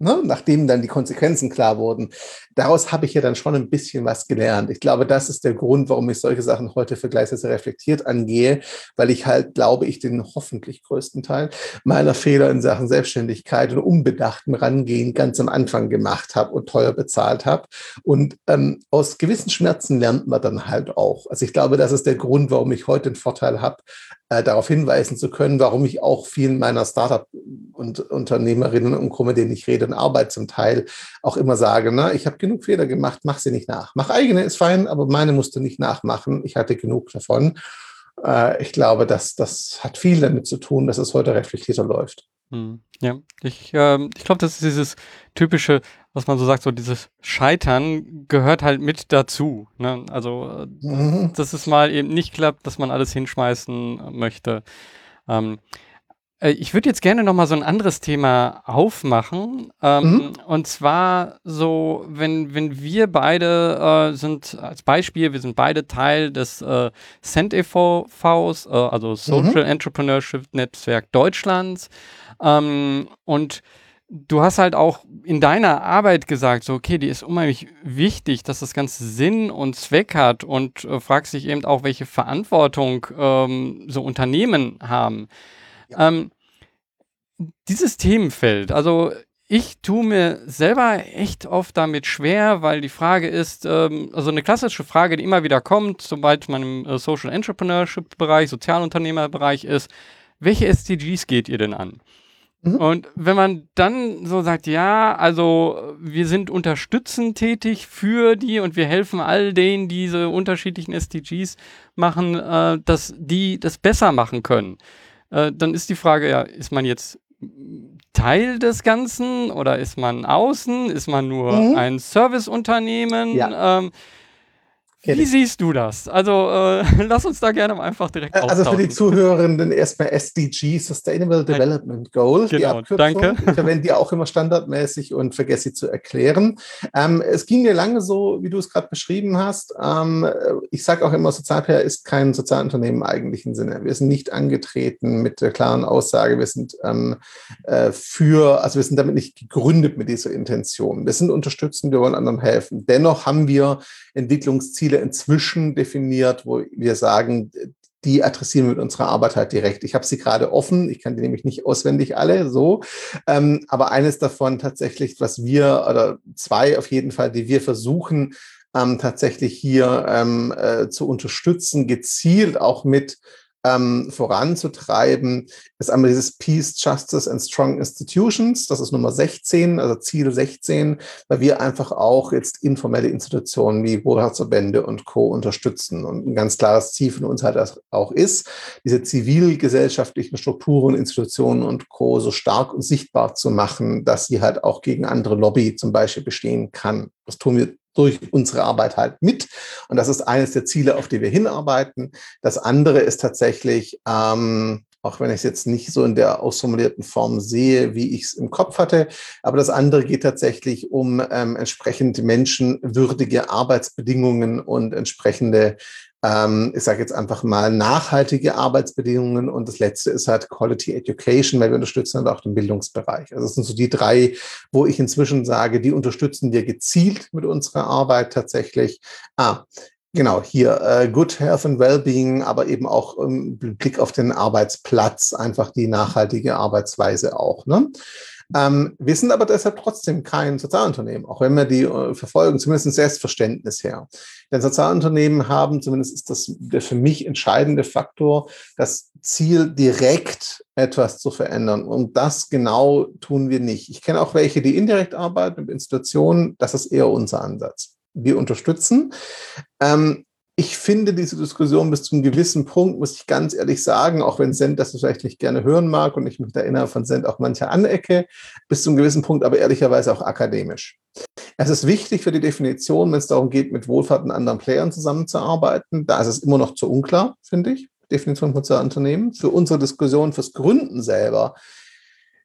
ne, nachdem dann die Konsequenzen klar wurden, daraus habe ich ja dann schon ein bisschen was gelernt. Ich glaube, das ist der Grund, warum ich solche Sachen heute vergleichsweise reflektiert angehe, weil ich halt, glaube ich, den hoffentlich größten Teil meiner Fehler in Sachen Selbstständigkeit und unbedachten Rangehen ganz am Anfang gemacht habe und teuer bezahlt habe. Und ähm, aus gewissen Schmerzen lernt man dann halt auch. Also ich glaube, das ist der Grund, warum ich heute den Vorteil habe, äh, darauf hinweisen zu können, warum ich auch vielen meiner Startup- und Unternehmerinnen und mit denen ich rede und arbeite zum Teil auch immer sage, ne, ich habe genug Fehler gemacht, mach sie nicht nach. Mach eigene ist fein, aber meine musst du nicht nachmachen. Ich hatte genug davon. Äh, ich glaube, dass das hat viel damit zu tun, dass es heute reflektierter läuft. Hm, ja, ich, äh, ich glaube, das ist dieses typische, was man so sagt, so dieses Scheitern gehört halt mit dazu. Ne? Also, mhm. dass es mal eben nicht klappt, dass man alles hinschmeißen möchte. Ähm, äh, ich würde jetzt gerne noch mal so ein anderes Thema aufmachen. Ähm, mhm. Und zwar so, wenn, wenn wir beide äh, sind, als Beispiel, wir sind beide Teil des äh, CENT-EVs, äh, also Social mhm. Entrepreneurship Netzwerk Deutschlands. Ähm, und du hast halt auch in deiner Arbeit gesagt, so, okay, die ist unheimlich wichtig, dass das Ganze Sinn und Zweck hat und äh, fragst dich eben auch, welche Verantwortung ähm, so Unternehmen haben. Ja. Ähm, dieses Themenfeld, also ich tue mir selber echt oft damit schwer, weil die Frage ist, ähm, also eine klassische Frage, die immer wieder kommt, sobald man im äh, Social Entrepreneurship Bereich, Sozialunternehmerbereich ist, welche SDGs geht ihr denn an? Mhm. Und wenn man dann so sagt, ja, also wir sind unterstützend tätig für die und wir helfen all denen, die diese unterschiedlichen SDGs machen, äh, dass die das besser machen können, äh, dann ist die Frage, ja, ist man jetzt Teil des Ganzen oder ist man außen? Ist man nur mhm. ein Serviceunternehmen? Ja. Ähm, wie siehst du das? Also äh, lass uns da gerne mal einfach direkt Also für die Zuhörenden erstmal SDG, Sustainable Development Goal. Genau, danke. Ich verwende die auch immer standardmäßig und vergesse sie zu erklären. Ähm, es ging mir lange so, wie du es gerade beschrieben hast. Ähm, ich sage auch immer, Sozialpair ist kein Sozialunternehmen im eigentlichen Sinne. Wir sind nicht angetreten mit der klaren Aussage, wir sind ähm, äh, für, also wir sind damit nicht gegründet mit dieser Intention. Wir sind unterstützend, wir wollen anderen helfen. Dennoch haben wir Entwicklungsziele inzwischen definiert, wo wir sagen, die adressieren wir mit unserer Arbeit halt direkt. Ich habe sie gerade offen, ich kann die nämlich nicht auswendig alle so, ähm, aber eines davon tatsächlich, was wir, oder zwei auf jeden Fall, die wir versuchen, ähm, tatsächlich hier ähm, äh, zu unterstützen, gezielt auch mit ähm, voranzutreiben, ist einmal dieses Peace, Justice and Strong Institutions. Das ist Nummer 16, also Ziel 16, weil wir einfach auch jetzt informelle Institutionen wie Wohlfahrtsverbände und Co. unterstützen. Und ein ganz klares Ziel von uns halt auch ist, diese zivilgesellschaftlichen Strukturen, Institutionen und Co. so stark und sichtbar zu machen, dass sie halt auch gegen andere Lobby zum Beispiel bestehen kann. Das tun wir durch unsere Arbeit halt mit. Und das ist eines der Ziele, auf die wir hinarbeiten. Das andere ist tatsächlich, ähm, auch wenn ich es jetzt nicht so in der ausformulierten Form sehe, wie ich es im Kopf hatte. Aber das andere geht tatsächlich um ähm, entsprechend menschenwürdige Arbeitsbedingungen und entsprechende ähm, ich sage jetzt einfach mal nachhaltige Arbeitsbedingungen und das letzte ist halt Quality Education, weil wir unterstützen halt auch den Bildungsbereich. Also das sind so die drei, wo ich inzwischen sage, die unterstützen wir gezielt mit unserer Arbeit tatsächlich. Ah, Genau, hier äh, Good Health and Wellbeing, aber eben auch im Blick auf den Arbeitsplatz, einfach die nachhaltige Arbeitsweise auch. Ne? Ähm, wir sind aber deshalb trotzdem kein Sozialunternehmen, auch wenn wir die äh, verfolgen, zumindest ein Selbstverständnis her. Denn Sozialunternehmen haben, zumindest ist das der für mich entscheidende Faktor, das Ziel, direkt etwas zu verändern. Und das genau tun wir nicht. Ich kenne auch welche, die indirekt arbeiten mit Institutionen. Das ist eher unser Ansatz. Wir unterstützen. Ähm, ich finde diese Diskussion bis zu einem gewissen Punkt, muss ich ganz ehrlich sagen, auch wenn Send das vielleicht nicht gerne hören mag und ich mich da innerhalb von Send auch manche anecke, bis zu einem gewissen Punkt aber ehrlicherweise auch akademisch. Es ist wichtig für die Definition, wenn es darum geht, mit wohlfahrten anderen Playern zusammenzuarbeiten. Da ist es immer noch zu unklar, finde ich. Definition von Unternehmen. Für unsere Diskussion fürs Gründen selber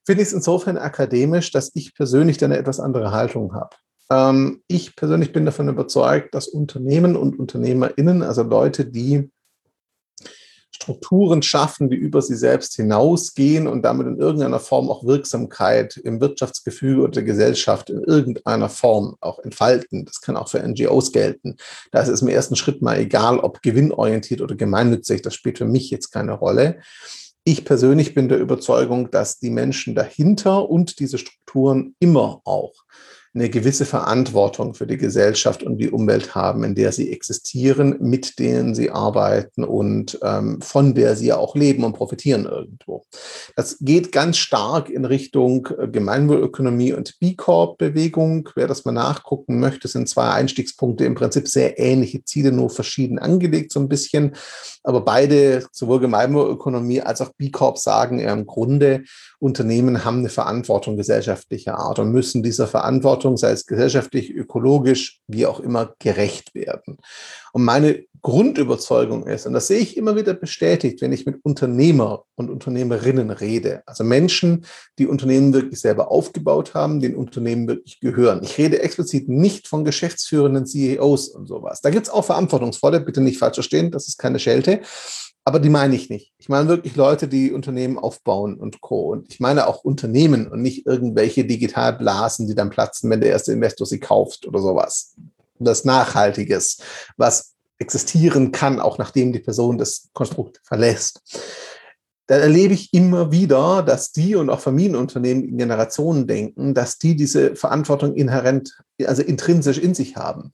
finde ich es insofern akademisch, dass ich persönlich da eine etwas andere Haltung habe. Ähm, ich persönlich bin davon überzeugt, dass Unternehmen und UnternehmerInnen, also Leute, die Strukturen schaffen, die über sie selbst hinausgehen und damit in irgendeiner Form auch Wirksamkeit im Wirtschaftsgefüge oder der Gesellschaft in irgendeiner Form auch entfalten. Das kann auch für NGOs gelten. Da ist es im ersten Schritt mal egal, ob gewinnorientiert oder gemeinnützig. Das spielt für mich jetzt keine Rolle. Ich persönlich bin der Überzeugung, dass die Menschen dahinter und diese Strukturen immer auch eine gewisse Verantwortung für die Gesellschaft und die Umwelt haben, in der sie existieren, mit denen sie arbeiten und ähm, von der sie ja auch leben und profitieren irgendwo. Das geht ganz stark in Richtung äh, Gemeinwohlökonomie und B Corp-Bewegung. Wer das mal nachgucken möchte, sind zwei Einstiegspunkte im Prinzip sehr ähnliche Ziele, nur verschieden angelegt so ein bisschen. Aber beide, sowohl Gemeinwohlökonomie als auch B Corp, sagen ja im Grunde, Unternehmen haben eine Verantwortung gesellschaftlicher Art und müssen dieser Verantwortung, sei es gesellschaftlich, ökologisch, wie auch immer, gerecht werden. Und meine Grundüberzeugung ist, und das sehe ich immer wieder bestätigt, wenn ich mit Unternehmer und Unternehmerinnen rede, also Menschen, die Unternehmen wirklich selber aufgebaut haben, den Unternehmen wirklich gehören. Ich rede explizit nicht von geschäftsführenden CEOs und sowas. Da gibt es auch Verantwortungsvolle, bitte nicht falsch verstehen, das ist keine Schelte. Aber die meine ich nicht. Ich meine wirklich Leute, die Unternehmen aufbauen und Co. Und ich meine auch Unternehmen und nicht irgendwelche Digitalblasen, die dann platzen, wenn der erste Investor sie kauft oder sowas. Das Nachhaltiges, was existieren kann, auch nachdem die Person das Konstrukt verlässt. Da erlebe ich immer wieder, dass die und auch Familienunternehmen in Generationen denken, dass die diese Verantwortung inhärent, also intrinsisch in sich haben.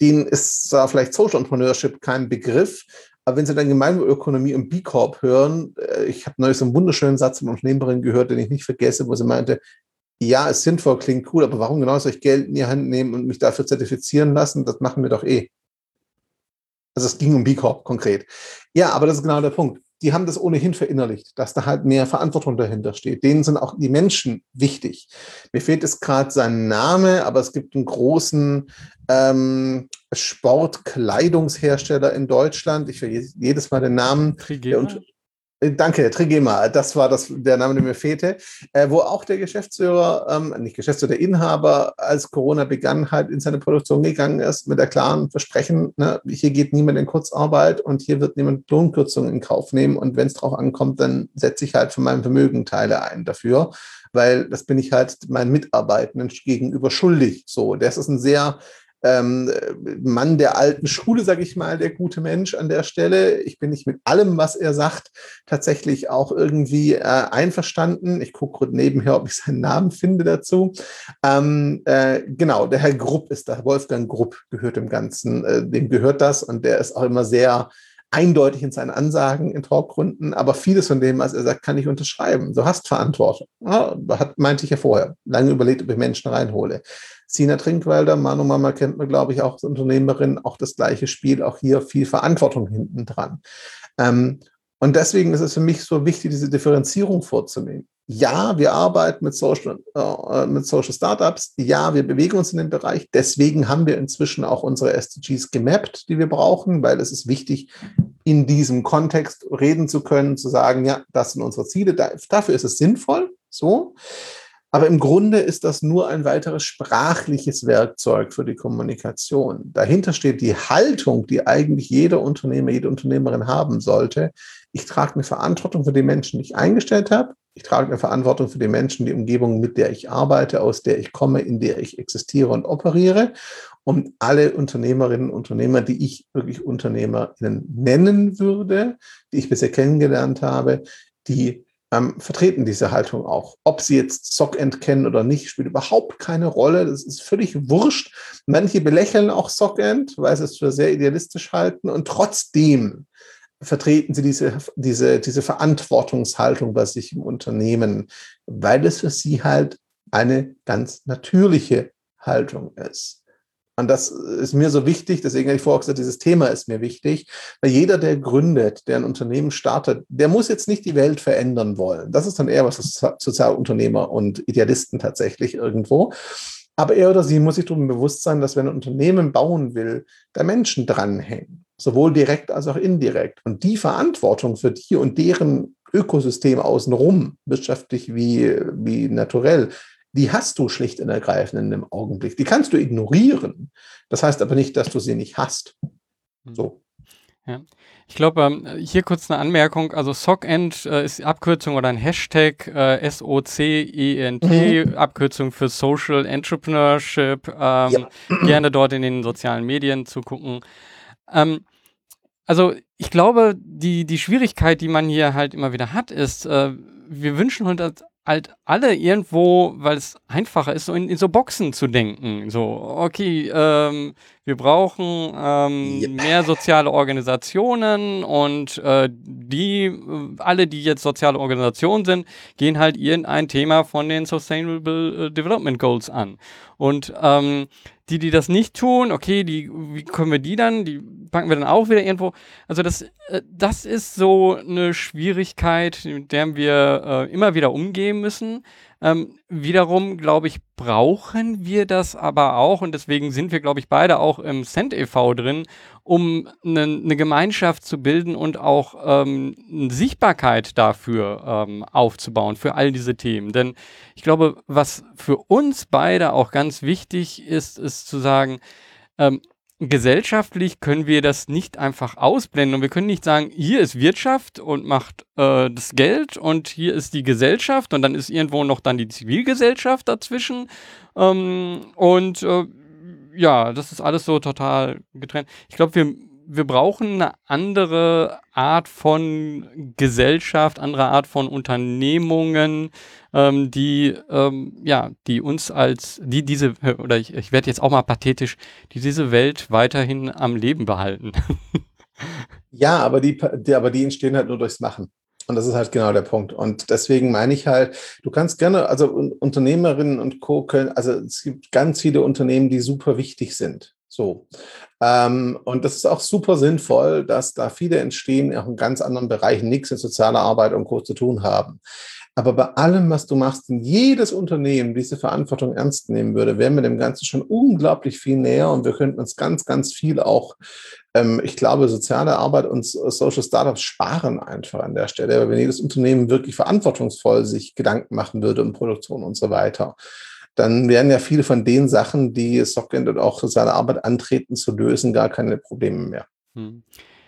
Denen ist zwar vielleicht Social Entrepreneurship kein Begriff, aber wenn Sie dann Gemeinwohlökonomie und B Corp hören, äh, ich habe neulich so einen wunderschönen Satz von Unternehmerin gehört, den ich nicht vergesse, wo sie meinte, ja, ist sinnvoll, klingt cool, aber warum genau soll ich Geld in die Hand nehmen und mich dafür zertifizieren lassen? Das machen wir doch eh. Also es ging um B Corp konkret. Ja, aber das ist genau der Punkt die haben das ohnehin verinnerlicht, dass da halt mehr Verantwortung dahinter steht. Denen sind auch die Menschen wichtig. Mir fehlt jetzt gerade sein Name, aber es gibt einen großen ähm, Sportkleidungshersteller in Deutschland. Ich vergesse jedes Mal den Namen. Trigema? Äh, danke, Trigema, das war das, der Name, der mir fehlte, äh, wo auch der Geschäftsführer, ähm, nicht Geschäftsführer, der Inhaber, als Corona begann, halt in seine Produktion gegangen ist mit der klaren Versprechen, ne, hier geht niemand in Kurzarbeit und hier wird niemand Lohnkürzungen in Kauf nehmen. Und wenn es drauf ankommt, dann setze ich halt von meinem Vermögen Teile ein dafür, weil das bin ich halt meinen Mitarbeitenden gegenüber schuldig. So, das ist ein sehr ähm, Mann der alten Schule, sage ich mal, der gute Mensch an der Stelle. Ich bin nicht mit allem, was er sagt, tatsächlich auch irgendwie äh, einverstanden. Ich gucke nebenher, ob ich seinen Namen finde dazu. Ähm, äh, genau, der Herr Grupp ist da. Wolfgang Grupp gehört dem Ganzen, äh, dem gehört das und der ist auch immer sehr eindeutig in seinen Ansagen in Talkrunden, aber vieles von dem, was er sagt, kann ich unterschreiben. Du hast Verantwortung. Ja, hat, meinte ich ja vorher. Lange überlegt, ob ich Menschen reinhole. Sina Trinkwalder, Manu Mama kennt man, glaube ich, auch als Unternehmerin, auch das gleiche Spiel, auch hier viel Verantwortung hinten dran. Ähm, und deswegen ist es für mich so wichtig, diese Differenzierung vorzunehmen. Ja, wir arbeiten mit Social, äh, mit Social Startups. Ja, wir bewegen uns in dem Bereich. Deswegen haben wir inzwischen auch unsere SDGs gemappt, die wir brauchen, weil es ist wichtig, in diesem Kontext reden zu können, zu sagen, ja, das sind unsere Ziele. dafür ist es sinnvoll. So. Aber im Grunde ist das nur ein weiteres sprachliches Werkzeug für die Kommunikation. Dahinter steht die Haltung, die eigentlich jeder Unternehmer, jede Unternehmerin haben sollte. Ich trage eine Verantwortung für die Menschen, die ich eingestellt habe. Ich trage eine Verantwortung für die Menschen, die Umgebung, mit der ich arbeite, aus der ich komme, in der ich existiere und operiere. Und alle Unternehmerinnen und Unternehmer, die ich wirklich UnternehmerInnen nennen würde, die ich bisher kennengelernt habe, die ähm, vertreten diese Haltung auch. Ob sie jetzt Sockend kennen oder nicht, spielt überhaupt keine Rolle. Das ist völlig wurscht. Manche belächeln auch Sockend, weil sie es für sehr idealistisch halten und trotzdem vertreten sie diese, diese, diese Verantwortungshaltung bei sich im Unternehmen, weil es für sie halt eine ganz natürliche Haltung ist. Und das ist mir so wichtig, deswegen habe ich vorher gesagt, dieses Thema ist mir wichtig, weil jeder, der gründet, der ein Unternehmen startet, der muss jetzt nicht die Welt verändern wollen. Das ist dann eher was Sozialunternehmer und Idealisten tatsächlich irgendwo. Aber er oder sie muss sich darüber bewusst sein, dass wenn ein Unternehmen bauen will, da Menschen dranhängen, sowohl direkt als auch indirekt. Und die Verantwortung für die und deren Ökosystem außenrum, wirtschaftlich wie, wie naturell, die hast du schlicht und ergreifend in dem Augenblick. Die kannst du ignorieren. Das heißt aber nicht, dass du sie nicht hast. Hm. So. Ja. Ich glaube, ähm, hier kurz eine Anmerkung. Also SOCENT äh, ist die Abkürzung oder ein Hashtag äh, S-O-C-E-N-T, mhm. Abkürzung für Social Entrepreneurship. Ähm, ja. Gerne dort in den sozialen Medien zu gucken. Ähm, also ich glaube, die, die Schwierigkeit, die man hier halt immer wieder hat, ist, äh, wir wünschen uns halt alle irgendwo, weil es einfacher ist, so in, in, so Boxen zu denken. So, okay, ähm, wir brauchen ähm, yep. mehr soziale Organisationen und äh, die, äh, alle, die jetzt soziale Organisationen sind, gehen halt irgendein Thema von den Sustainable äh, Development Goals an. Und ähm, die, die das nicht tun, okay, die, wie können wir die dann? Die packen wir dann auch wieder irgendwo. Also das, äh, das ist so eine Schwierigkeit, mit der wir äh, immer wieder umgehen müssen. Ähm, wiederum, glaube ich, brauchen wir das aber auch und deswegen sind wir, glaube ich, beide auch im Cent e.V. drin, um eine ne Gemeinschaft zu bilden und auch ähm, eine Sichtbarkeit dafür ähm, aufzubauen, für all diese Themen. Denn ich glaube, was für uns beide auch ganz wichtig ist, ist zu sagen, ähm, gesellschaftlich können wir das nicht einfach ausblenden und wir können nicht sagen, hier ist Wirtschaft und macht äh, das Geld und hier ist die Gesellschaft und dann ist irgendwo noch dann die Zivilgesellschaft dazwischen ähm, und äh, ja, das ist alles so total getrennt. Ich glaube, wir wir brauchen eine andere Art von Gesellschaft, andere Art von Unternehmungen, ähm, die ähm, ja, die uns als die diese oder ich, ich werde jetzt auch mal pathetisch, die diese Welt weiterhin am Leben behalten. ja, aber die, die, aber die entstehen halt nur durchs Machen. Und das ist halt genau der Punkt. Und deswegen meine ich halt, du kannst gerne, also Unternehmerinnen und Co. können, also es gibt ganz viele Unternehmen, die super wichtig sind. So. Ähm, und das ist auch super sinnvoll, dass da viele entstehen, auch in ganz anderen Bereichen nichts mit sozialer Arbeit und Co. zu tun haben. Aber bei allem, was du machst, wenn jedes Unternehmen diese Verantwortung ernst nehmen würde, wären wir dem Ganzen schon unglaublich viel näher und wir könnten uns ganz, ganz viel auch, ähm, ich glaube, soziale Arbeit und Social Startups sparen einfach an der Stelle. Wenn jedes Unternehmen wirklich verantwortungsvoll sich Gedanken machen würde um Produktion und so weiter, dann wären ja viele von den Sachen, die Sockend und auch soziale Arbeit antreten zu lösen, gar keine Probleme mehr. Hm.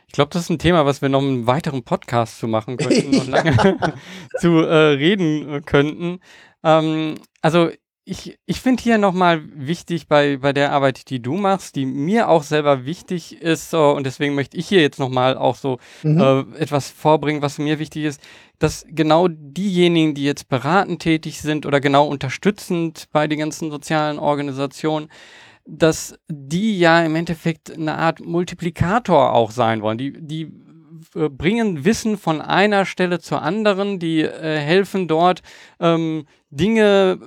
Ich glaube, das ist ein Thema, was wir noch einen weiteren Podcast zu machen könnten und lange zu äh, reden könnten. Ähm, also ich, ich finde hier nochmal wichtig bei, bei der Arbeit, die du machst, die mir auch selber wichtig ist, so, und deswegen möchte ich hier jetzt nochmal auch so mhm. äh, etwas vorbringen, was mir wichtig ist, dass genau diejenigen, die jetzt beratend tätig sind oder genau unterstützend bei den ganzen sozialen Organisationen, dass die ja im Endeffekt eine Art Multiplikator auch sein wollen. Die, die äh, bringen Wissen von einer Stelle zur anderen, die äh, helfen dort ähm, Dinge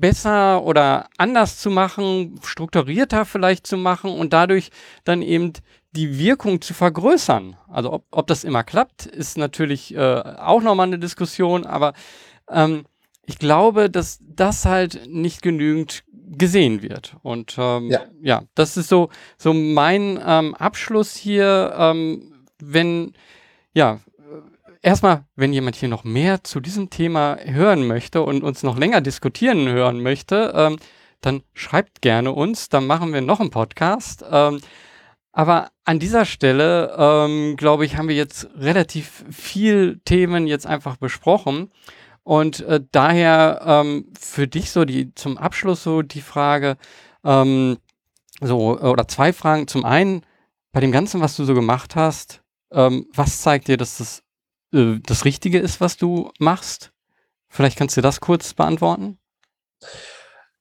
besser oder anders zu machen, strukturierter vielleicht zu machen und dadurch dann eben die Wirkung zu vergrößern. Also ob, ob das immer klappt, ist natürlich äh, auch nochmal eine Diskussion, aber ähm, ich glaube, dass das halt nicht genügend gesehen wird. Und ähm, ja. ja. das ist so, so mein ähm, Abschluss hier. Ähm, wenn, ja, erstmal, wenn jemand hier noch mehr zu diesem Thema hören möchte und uns noch länger diskutieren hören möchte, ähm, dann schreibt gerne uns, dann machen wir noch einen Podcast. Ähm, aber an dieser Stelle, ähm, glaube ich, haben wir jetzt relativ viel Themen jetzt einfach besprochen. Und äh, daher ähm, für dich so die zum Abschluss so die Frage, ähm, so, oder zwei Fragen. Zum einen, bei dem Ganzen, was du so gemacht hast, ähm, was zeigt dir, dass das äh, das Richtige ist, was du machst? Vielleicht kannst du das kurz beantworten.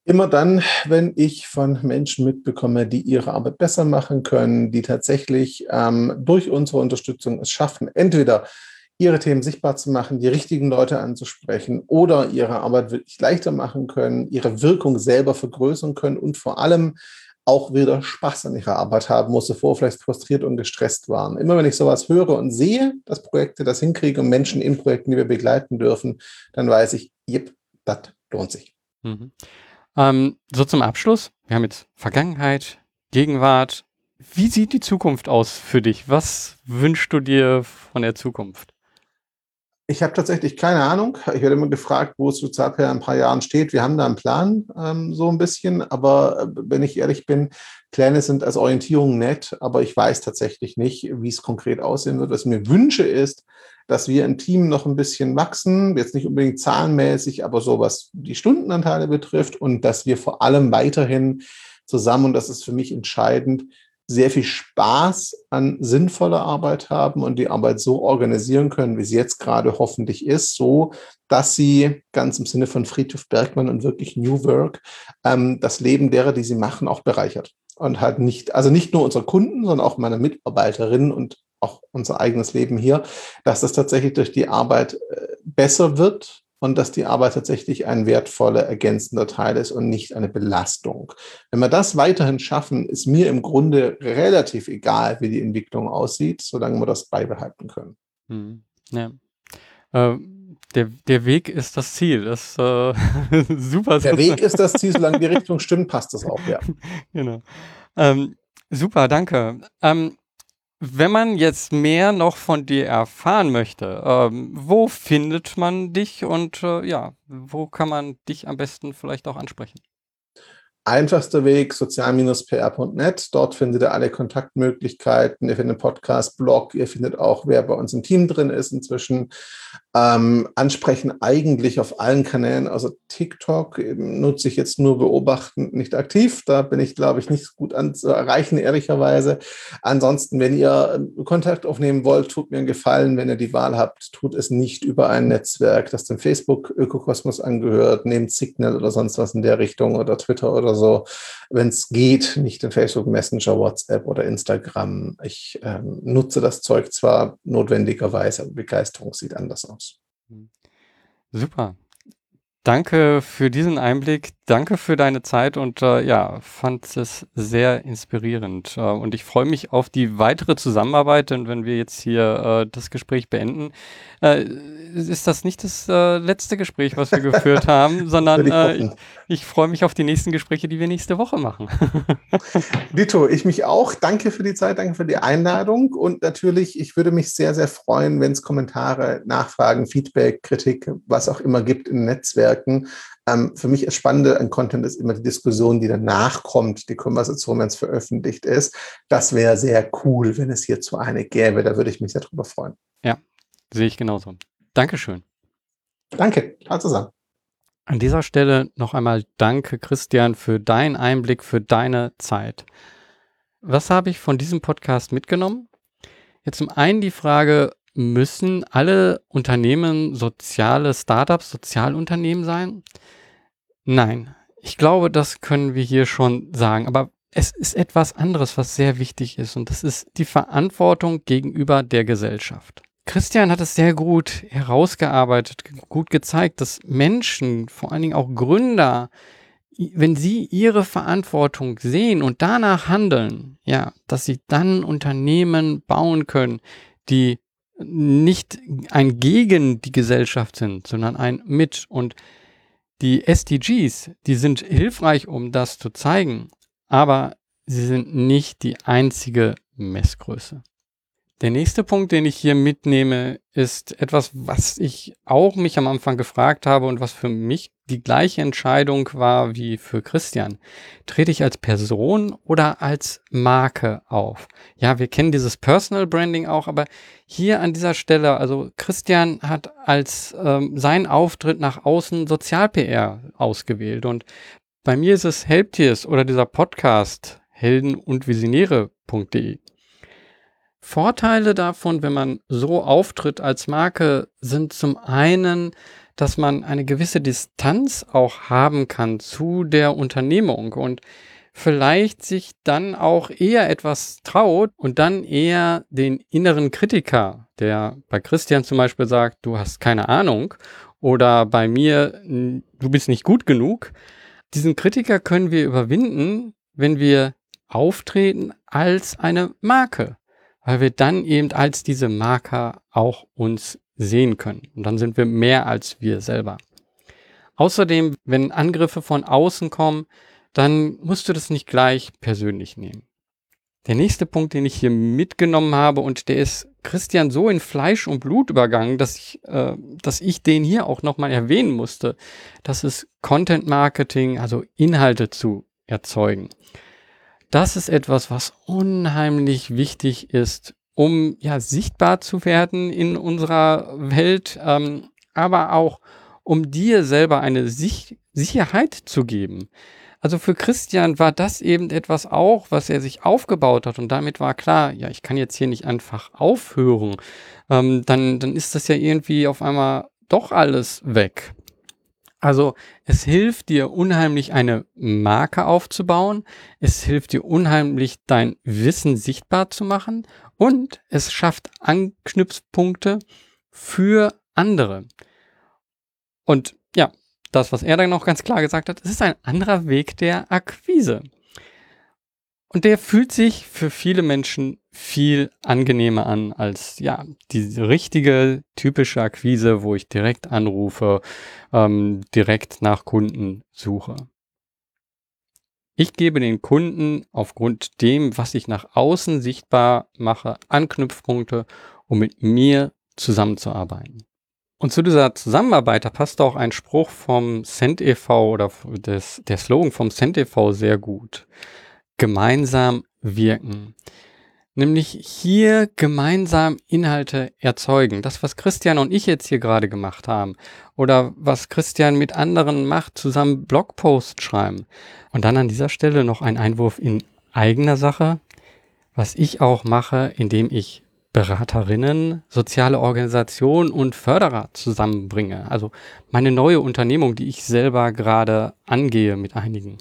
Immer dann, wenn ich von Menschen mitbekomme, die ihre Arbeit besser machen können, die tatsächlich ähm, durch unsere Unterstützung es schaffen, entweder ihre Themen sichtbar zu machen, die richtigen Leute anzusprechen oder ihre Arbeit wirklich leichter machen können, ihre Wirkung selber vergrößern können und vor allem auch wieder Spaß an ihrer Arbeit haben, sie vorher vielleicht frustriert und gestresst waren. Immer wenn ich sowas höre und sehe, dass Projekte das hinkriegen und Menschen in Projekten, die wir begleiten dürfen, dann weiß ich, jep, das lohnt sich. Mhm. Ähm, so zum Abschluss. Wir haben jetzt Vergangenheit, Gegenwart. Wie sieht die Zukunft aus für dich? Was wünschst du dir von der Zukunft? Ich habe tatsächlich keine Ahnung. Ich werde immer gefragt, wo es Sozialplan in ein paar Jahren steht. Wir haben da einen Plan, ähm, so ein bisschen. Aber äh, wenn ich ehrlich bin, Pläne sind als Orientierung nett, aber ich weiß tatsächlich nicht, wie es konkret aussehen wird. Was mir wünsche, ist, dass wir im Team noch ein bisschen wachsen, jetzt nicht unbedingt zahlenmäßig, aber so was die Stundenanteile betrifft und dass wir vor allem weiterhin zusammen, und das ist für mich entscheidend, sehr viel Spaß an sinnvoller Arbeit haben und die Arbeit so organisieren können, wie sie jetzt gerade hoffentlich ist, so dass sie ganz im Sinne von Friedhof Bergmann und wirklich New Work ähm, das Leben derer, die sie machen, auch bereichert. Und halt nicht, also nicht nur unsere Kunden, sondern auch meine Mitarbeiterinnen und auch unser eigenes Leben hier, dass das tatsächlich durch die Arbeit äh, besser wird und dass die Arbeit tatsächlich ein wertvoller ergänzender Teil ist und nicht eine Belastung. Wenn wir das weiterhin schaffen, ist mir im Grunde relativ egal, wie die Entwicklung aussieht, solange wir das beibehalten können. Hm, ja. Äh, der, der Weg ist das Ziel. Das äh, super. Der Weg ist das Ziel, solange die Richtung stimmt, passt das auch, ja. Genau. Ähm, super, danke. Ähm, wenn man jetzt mehr noch von dir erfahren möchte, ähm, wo findet man dich und äh, ja, wo kann man dich am besten vielleicht auch ansprechen? Einfachster Weg sozial-pr.net. Dort findet ihr alle Kontaktmöglichkeiten. Ihr findet einen Podcast, Blog. Ihr findet auch, wer bei uns im Team drin ist inzwischen. Ähm, ansprechen eigentlich auf allen Kanälen, also TikTok nutze ich jetzt nur beobachtend, nicht aktiv. Da bin ich, glaube ich, nicht gut an zu erreichen, ehrlicherweise. Ansonsten, wenn ihr Kontakt aufnehmen wollt, tut mir einen Gefallen. Wenn ihr die Wahl habt, tut es nicht über ein Netzwerk, das dem Facebook-Ökokosmos angehört. Nehmt Signal oder sonst was in der Richtung oder Twitter oder so. Wenn es geht, nicht in Facebook Messenger, WhatsApp oder Instagram. Ich ähm, nutze das Zeug zwar notwendigerweise, aber Begeisterung sieht anders aus. Super. Danke für diesen Einblick. Danke für deine Zeit und äh, ja, fand es sehr inspirierend. Äh, und ich freue mich auf die weitere Zusammenarbeit, denn wenn wir jetzt hier äh, das Gespräch beenden, äh, ist das nicht das äh, letzte Gespräch, was wir geführt haben, sondern ich, äh, ich, freue mich auf die nächsten Gespräche, die wir nächste Woche machen. Dito, ich mich auch. Danke für die Zeit, danke für die Einladung und natürlich, ich würde mich sehr, sehr freuen, wenn es Kommentare, Nachfragen, Feedback, Kritik, was auch immer gibt in Netzwerken. Ähm, für mich das Spannende an Content ist immer die Diskussion, die danach kommt, die Konversation, wenn es veröffentlicht ist. Das wäre sehr cool, wenn es hierzu eine gäbe. Da würde ich mich sehr drüber freuen. Ja, sehe ich genauso. Dankeschön. Danke. Ciao zusammen. An dieser Stelle noch einmal danke, Christian, für deinen Einblick, für deine Zeit. Was habe ich von diesem Podcast mitgenommen? Jetzt zum einen die Frage, müssen alle Unternehmen soziale Startups, Sozialunternehmen sein? Nein, ich glaube, das können wir hier schon sagen. Aber es ist etwas anderes, was sehr wichtig ist. Und das ist die Verantwortung gegenüber der Gesellschaft. Christian hat es sehr gut herausgearbeitet, gut gezeigt, dass Menschen, vor allen Dingen auch Gründer, wenn sie ihre Verantwortung sehen und danach handeln, ja, dass sie dann Unternehmen bauen können, die nicht ein gegen die Gesellschaft sind, sondern ein mit. Und die SDGs, die sind hilfreich, um das zu zeigen, aber sie sind nicht die einzige Messgröße. Der nächste Punkt, den ich hier mitnehme, ist etwas, was ich auch mich am Anfang gefragt habe und was für mich die gleiche Entscheidung war wie für Christian. Trete ich als Person oder als Marke auf? Ja, wir kennen dieses Personal Branding auch, aber hier an dieser Stelle, also Christian hat als ähm, sein Auftritt nach außen Sozial-PR ausgewählt und bei mir ist es Helptiers oder dieser Podcast helden und visionäre.de. Vorteile davon, wenn man so auftritt als Marke, sind zum einen, dass man eine gewisse Distanz auch haben kann zu der Unternehmung und vielleicht sich dann auch eher etwas traut und dann eher den inneren Kritiker, der bei Christian zum Beispiel sagt, du hast keine Ahnung oder bei mir, du bist nicht gut genug. Diesen Kritiker können wir überwinden, wenn wir auftreten als eine Marke, weil wir dann eben als diese Marker auch uns sehen können. Und dann sind wir mehr als wir selber. Außerdem, wenn Angriffe von außen kommen, dann musst du das nicht gleich persönlich nehmen. Der nächste Punkt, den ich hier mitgenommen habe, und der ist Christian so in Fleisch und Blut übergangen, dass ich, äh, dass ich den hier auch nochmal erwähnen musste. Das ist Content Marketing, also Inhalte zu erzeugen. Das ist etwas, was unheimlich wichtig ist, um ja sichtbar zu werden in unserer Welt, ähm, aber auch um dir selber eine Sich Sicherheit zu geben. Also für Christian war das eben etwas auch, was er sich aufgebaut hat und damit war klar, ja, ich kann jetzt hier nicht einfach aufhören. Ähm, dann, dann ist das ja irgendwie auf einmal doch alles weg. Also es hilft dir unheimlich eine Marke aufzubauen, es hilft dir unheimlich dein Wissen sichtbar zu machen und es schafft Anknüpfpunkte für andere. Und ja, das, was er dann noch ganz klar gesagt hat, es ist ein anderer Weg der Akquise. Und der fühlt sich für viele Menschen viel angenehmer an als ja die richtige typische Akquise, wo ich direkt anrufe, ähm, direkt nach Kunden suche. Ich gebe den Kunden aufgrund dem, was ich nach außen sichtbar mache, Anknüpfpunkte, um mit mir zusammenzuarbeiten. Und zu dieser Zusammenarbeit, da passt auch ein Spruch vom Cent e.V. oder des, der Slogan vom Cent e.V. sehr gut. Gemeinsam wirken. Nämlich hier gemeinsam Inhalte erzeugen. Das, was Christian und ich jetzt hier gerade gemacht haben. Oder was Christian mit anderen macht, zusammen Blogpost schreiben. Und dann an dieser Stelle noch ein Einwurf in eigener Sache. Was ich auch mache, indem ich Beraterinnen, soziale Organisationen und Förderer zusammenbringe. Also meine neue Unternehmung, die ich selber gerade angehe mit einigen.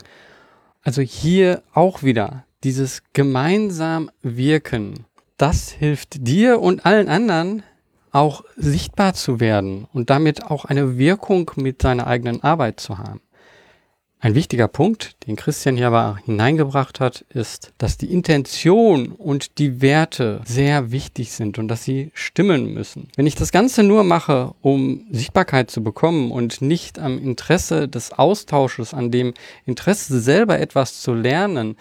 Also hier auch wieder dieses gemeinsam Wirken. Das hilft dir und allen anderen auch sichtbar zu werden und damit auch eine Wirkung mit seiner eigenen Arbeit zu haben. Ein wichtiger Punkt, den Christian hier aber hineingebracht hat, ist, dass die Intention und die Werte sehr wichtig sind und dass sie stimmen müssen. Wenn ich das Ganze nur mache, um Sichtbarkeit zu bekommen und nicht am Interesse des Austausches, an dem Interesse selber etwas zu lernen,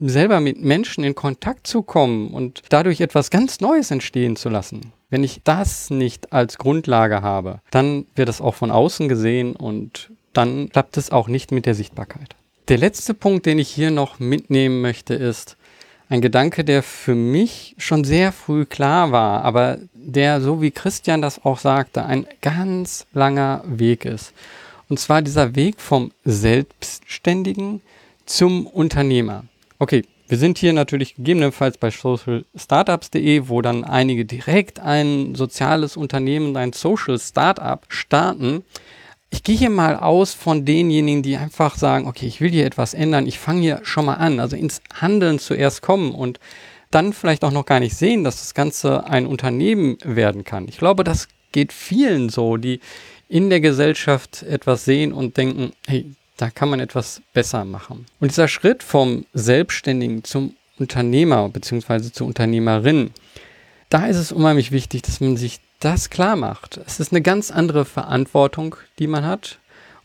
selber mit Menschen in Kontakt zu kommen und dadurch etwas ganz Neues entstehen zu lassen. Wenn ich das nicht als Grundlage habe, dann wird es auch von außen gesehen und dann klappt es auch nicht mit der Sichtbarkeit. Der letzte Punkt, den ich hier noch mitnehmen möchte, ist ein Gedanke, der für mich schon sehr früh klar war, aber der, so wie Christian das auch sagte, ein ganz langer Weg ist. Und zwar dieser Weg vom Selbstständigen zum Unternehmer. Okay, wir sind hier natürlich gegebenenfalls bei socialstartups.de, wo dann einige direkt ein soziales Unternehmen, ein Social Startup starten ich gehe hier mal aus von denjenigen, die einfach sagen, okay, ich will hier etwas ändern, ich fange hier schon mal an, also ins Handeln zuerst kommen und dann vielleicht auch noch gar nicht sehen, dass das Ganze ein Unternehmen werden kann. Ich glaube, das geht vielen so, die in der Gesellschaft etwas sehen und denken, hey, da kann man etwas besser machen. Und dieser Schritt vom Selbstständigen zum Unternehmer bzw. zur Unternehmerin, da ist es unheimlich wichtig, dass man sich das klar macht. Es ist eine ganz andere Verantwortung, die man hat.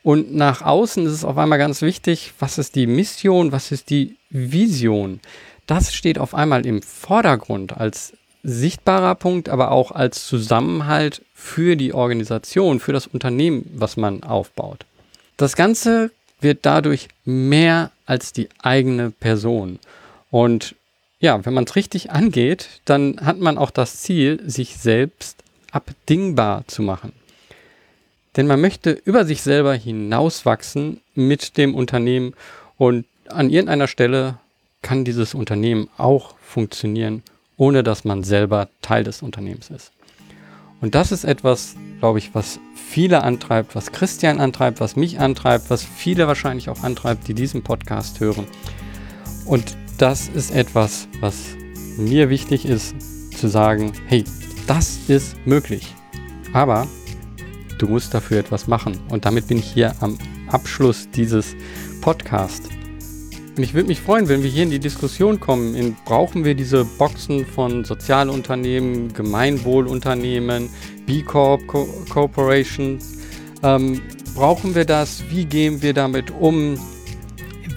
Und nach außen ist es auf einmal ganz wichtig, was ist die Mission, was ist die Vision. Das steht auf einmal im Vordergrund als sichtbarer Punkt, aber auch als Zusammenhalt für die Organisation, für das Unternehmen, was man aufbaut. Das Ganze wird dadurch mehr als die eigene Person. Und ja, wenn man es richtig angeht, dann hat man auch das Ziel, sich selbst abdingbar zu machen. Denn man möchte über sich selber hinauswachsen mit dem Unternehmen und an irgendeiner Stelle kann dieses Unternehmen auch funktionieren ohne dass man selber Teil des Unternehmens ist. Und das ist etwas, glaube ich, was viele antreibt, was Christian antreibt, was mich antreibt, was viele wahrscheinlich auch antreibt, die diesen Podcast hören. Und das ist etwas, was mir wichtig ist, zu sagen, hey, das ist möglich. Aber du musst dafür etwas machen. Und damit bin ich hier am Abschluss dieses Podcasts. Und ich würde mich freuen, wenn wir hier in die Diskussion kommen. In, brauchen wir diese Boxen von Sozialunternehmen, Gemeinwohlunternehmen, B Corp, Co Corporations? Ähm, brauchen wir das? Wie gehen wir damit um?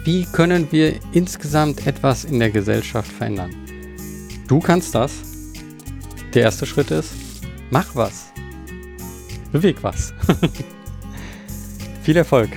Wie können wir insgesamt etwas in der Gesellschaft verändern? Du kannst das. Der erste Schritt ist, mach was. Beweg was. Viel Erfolg.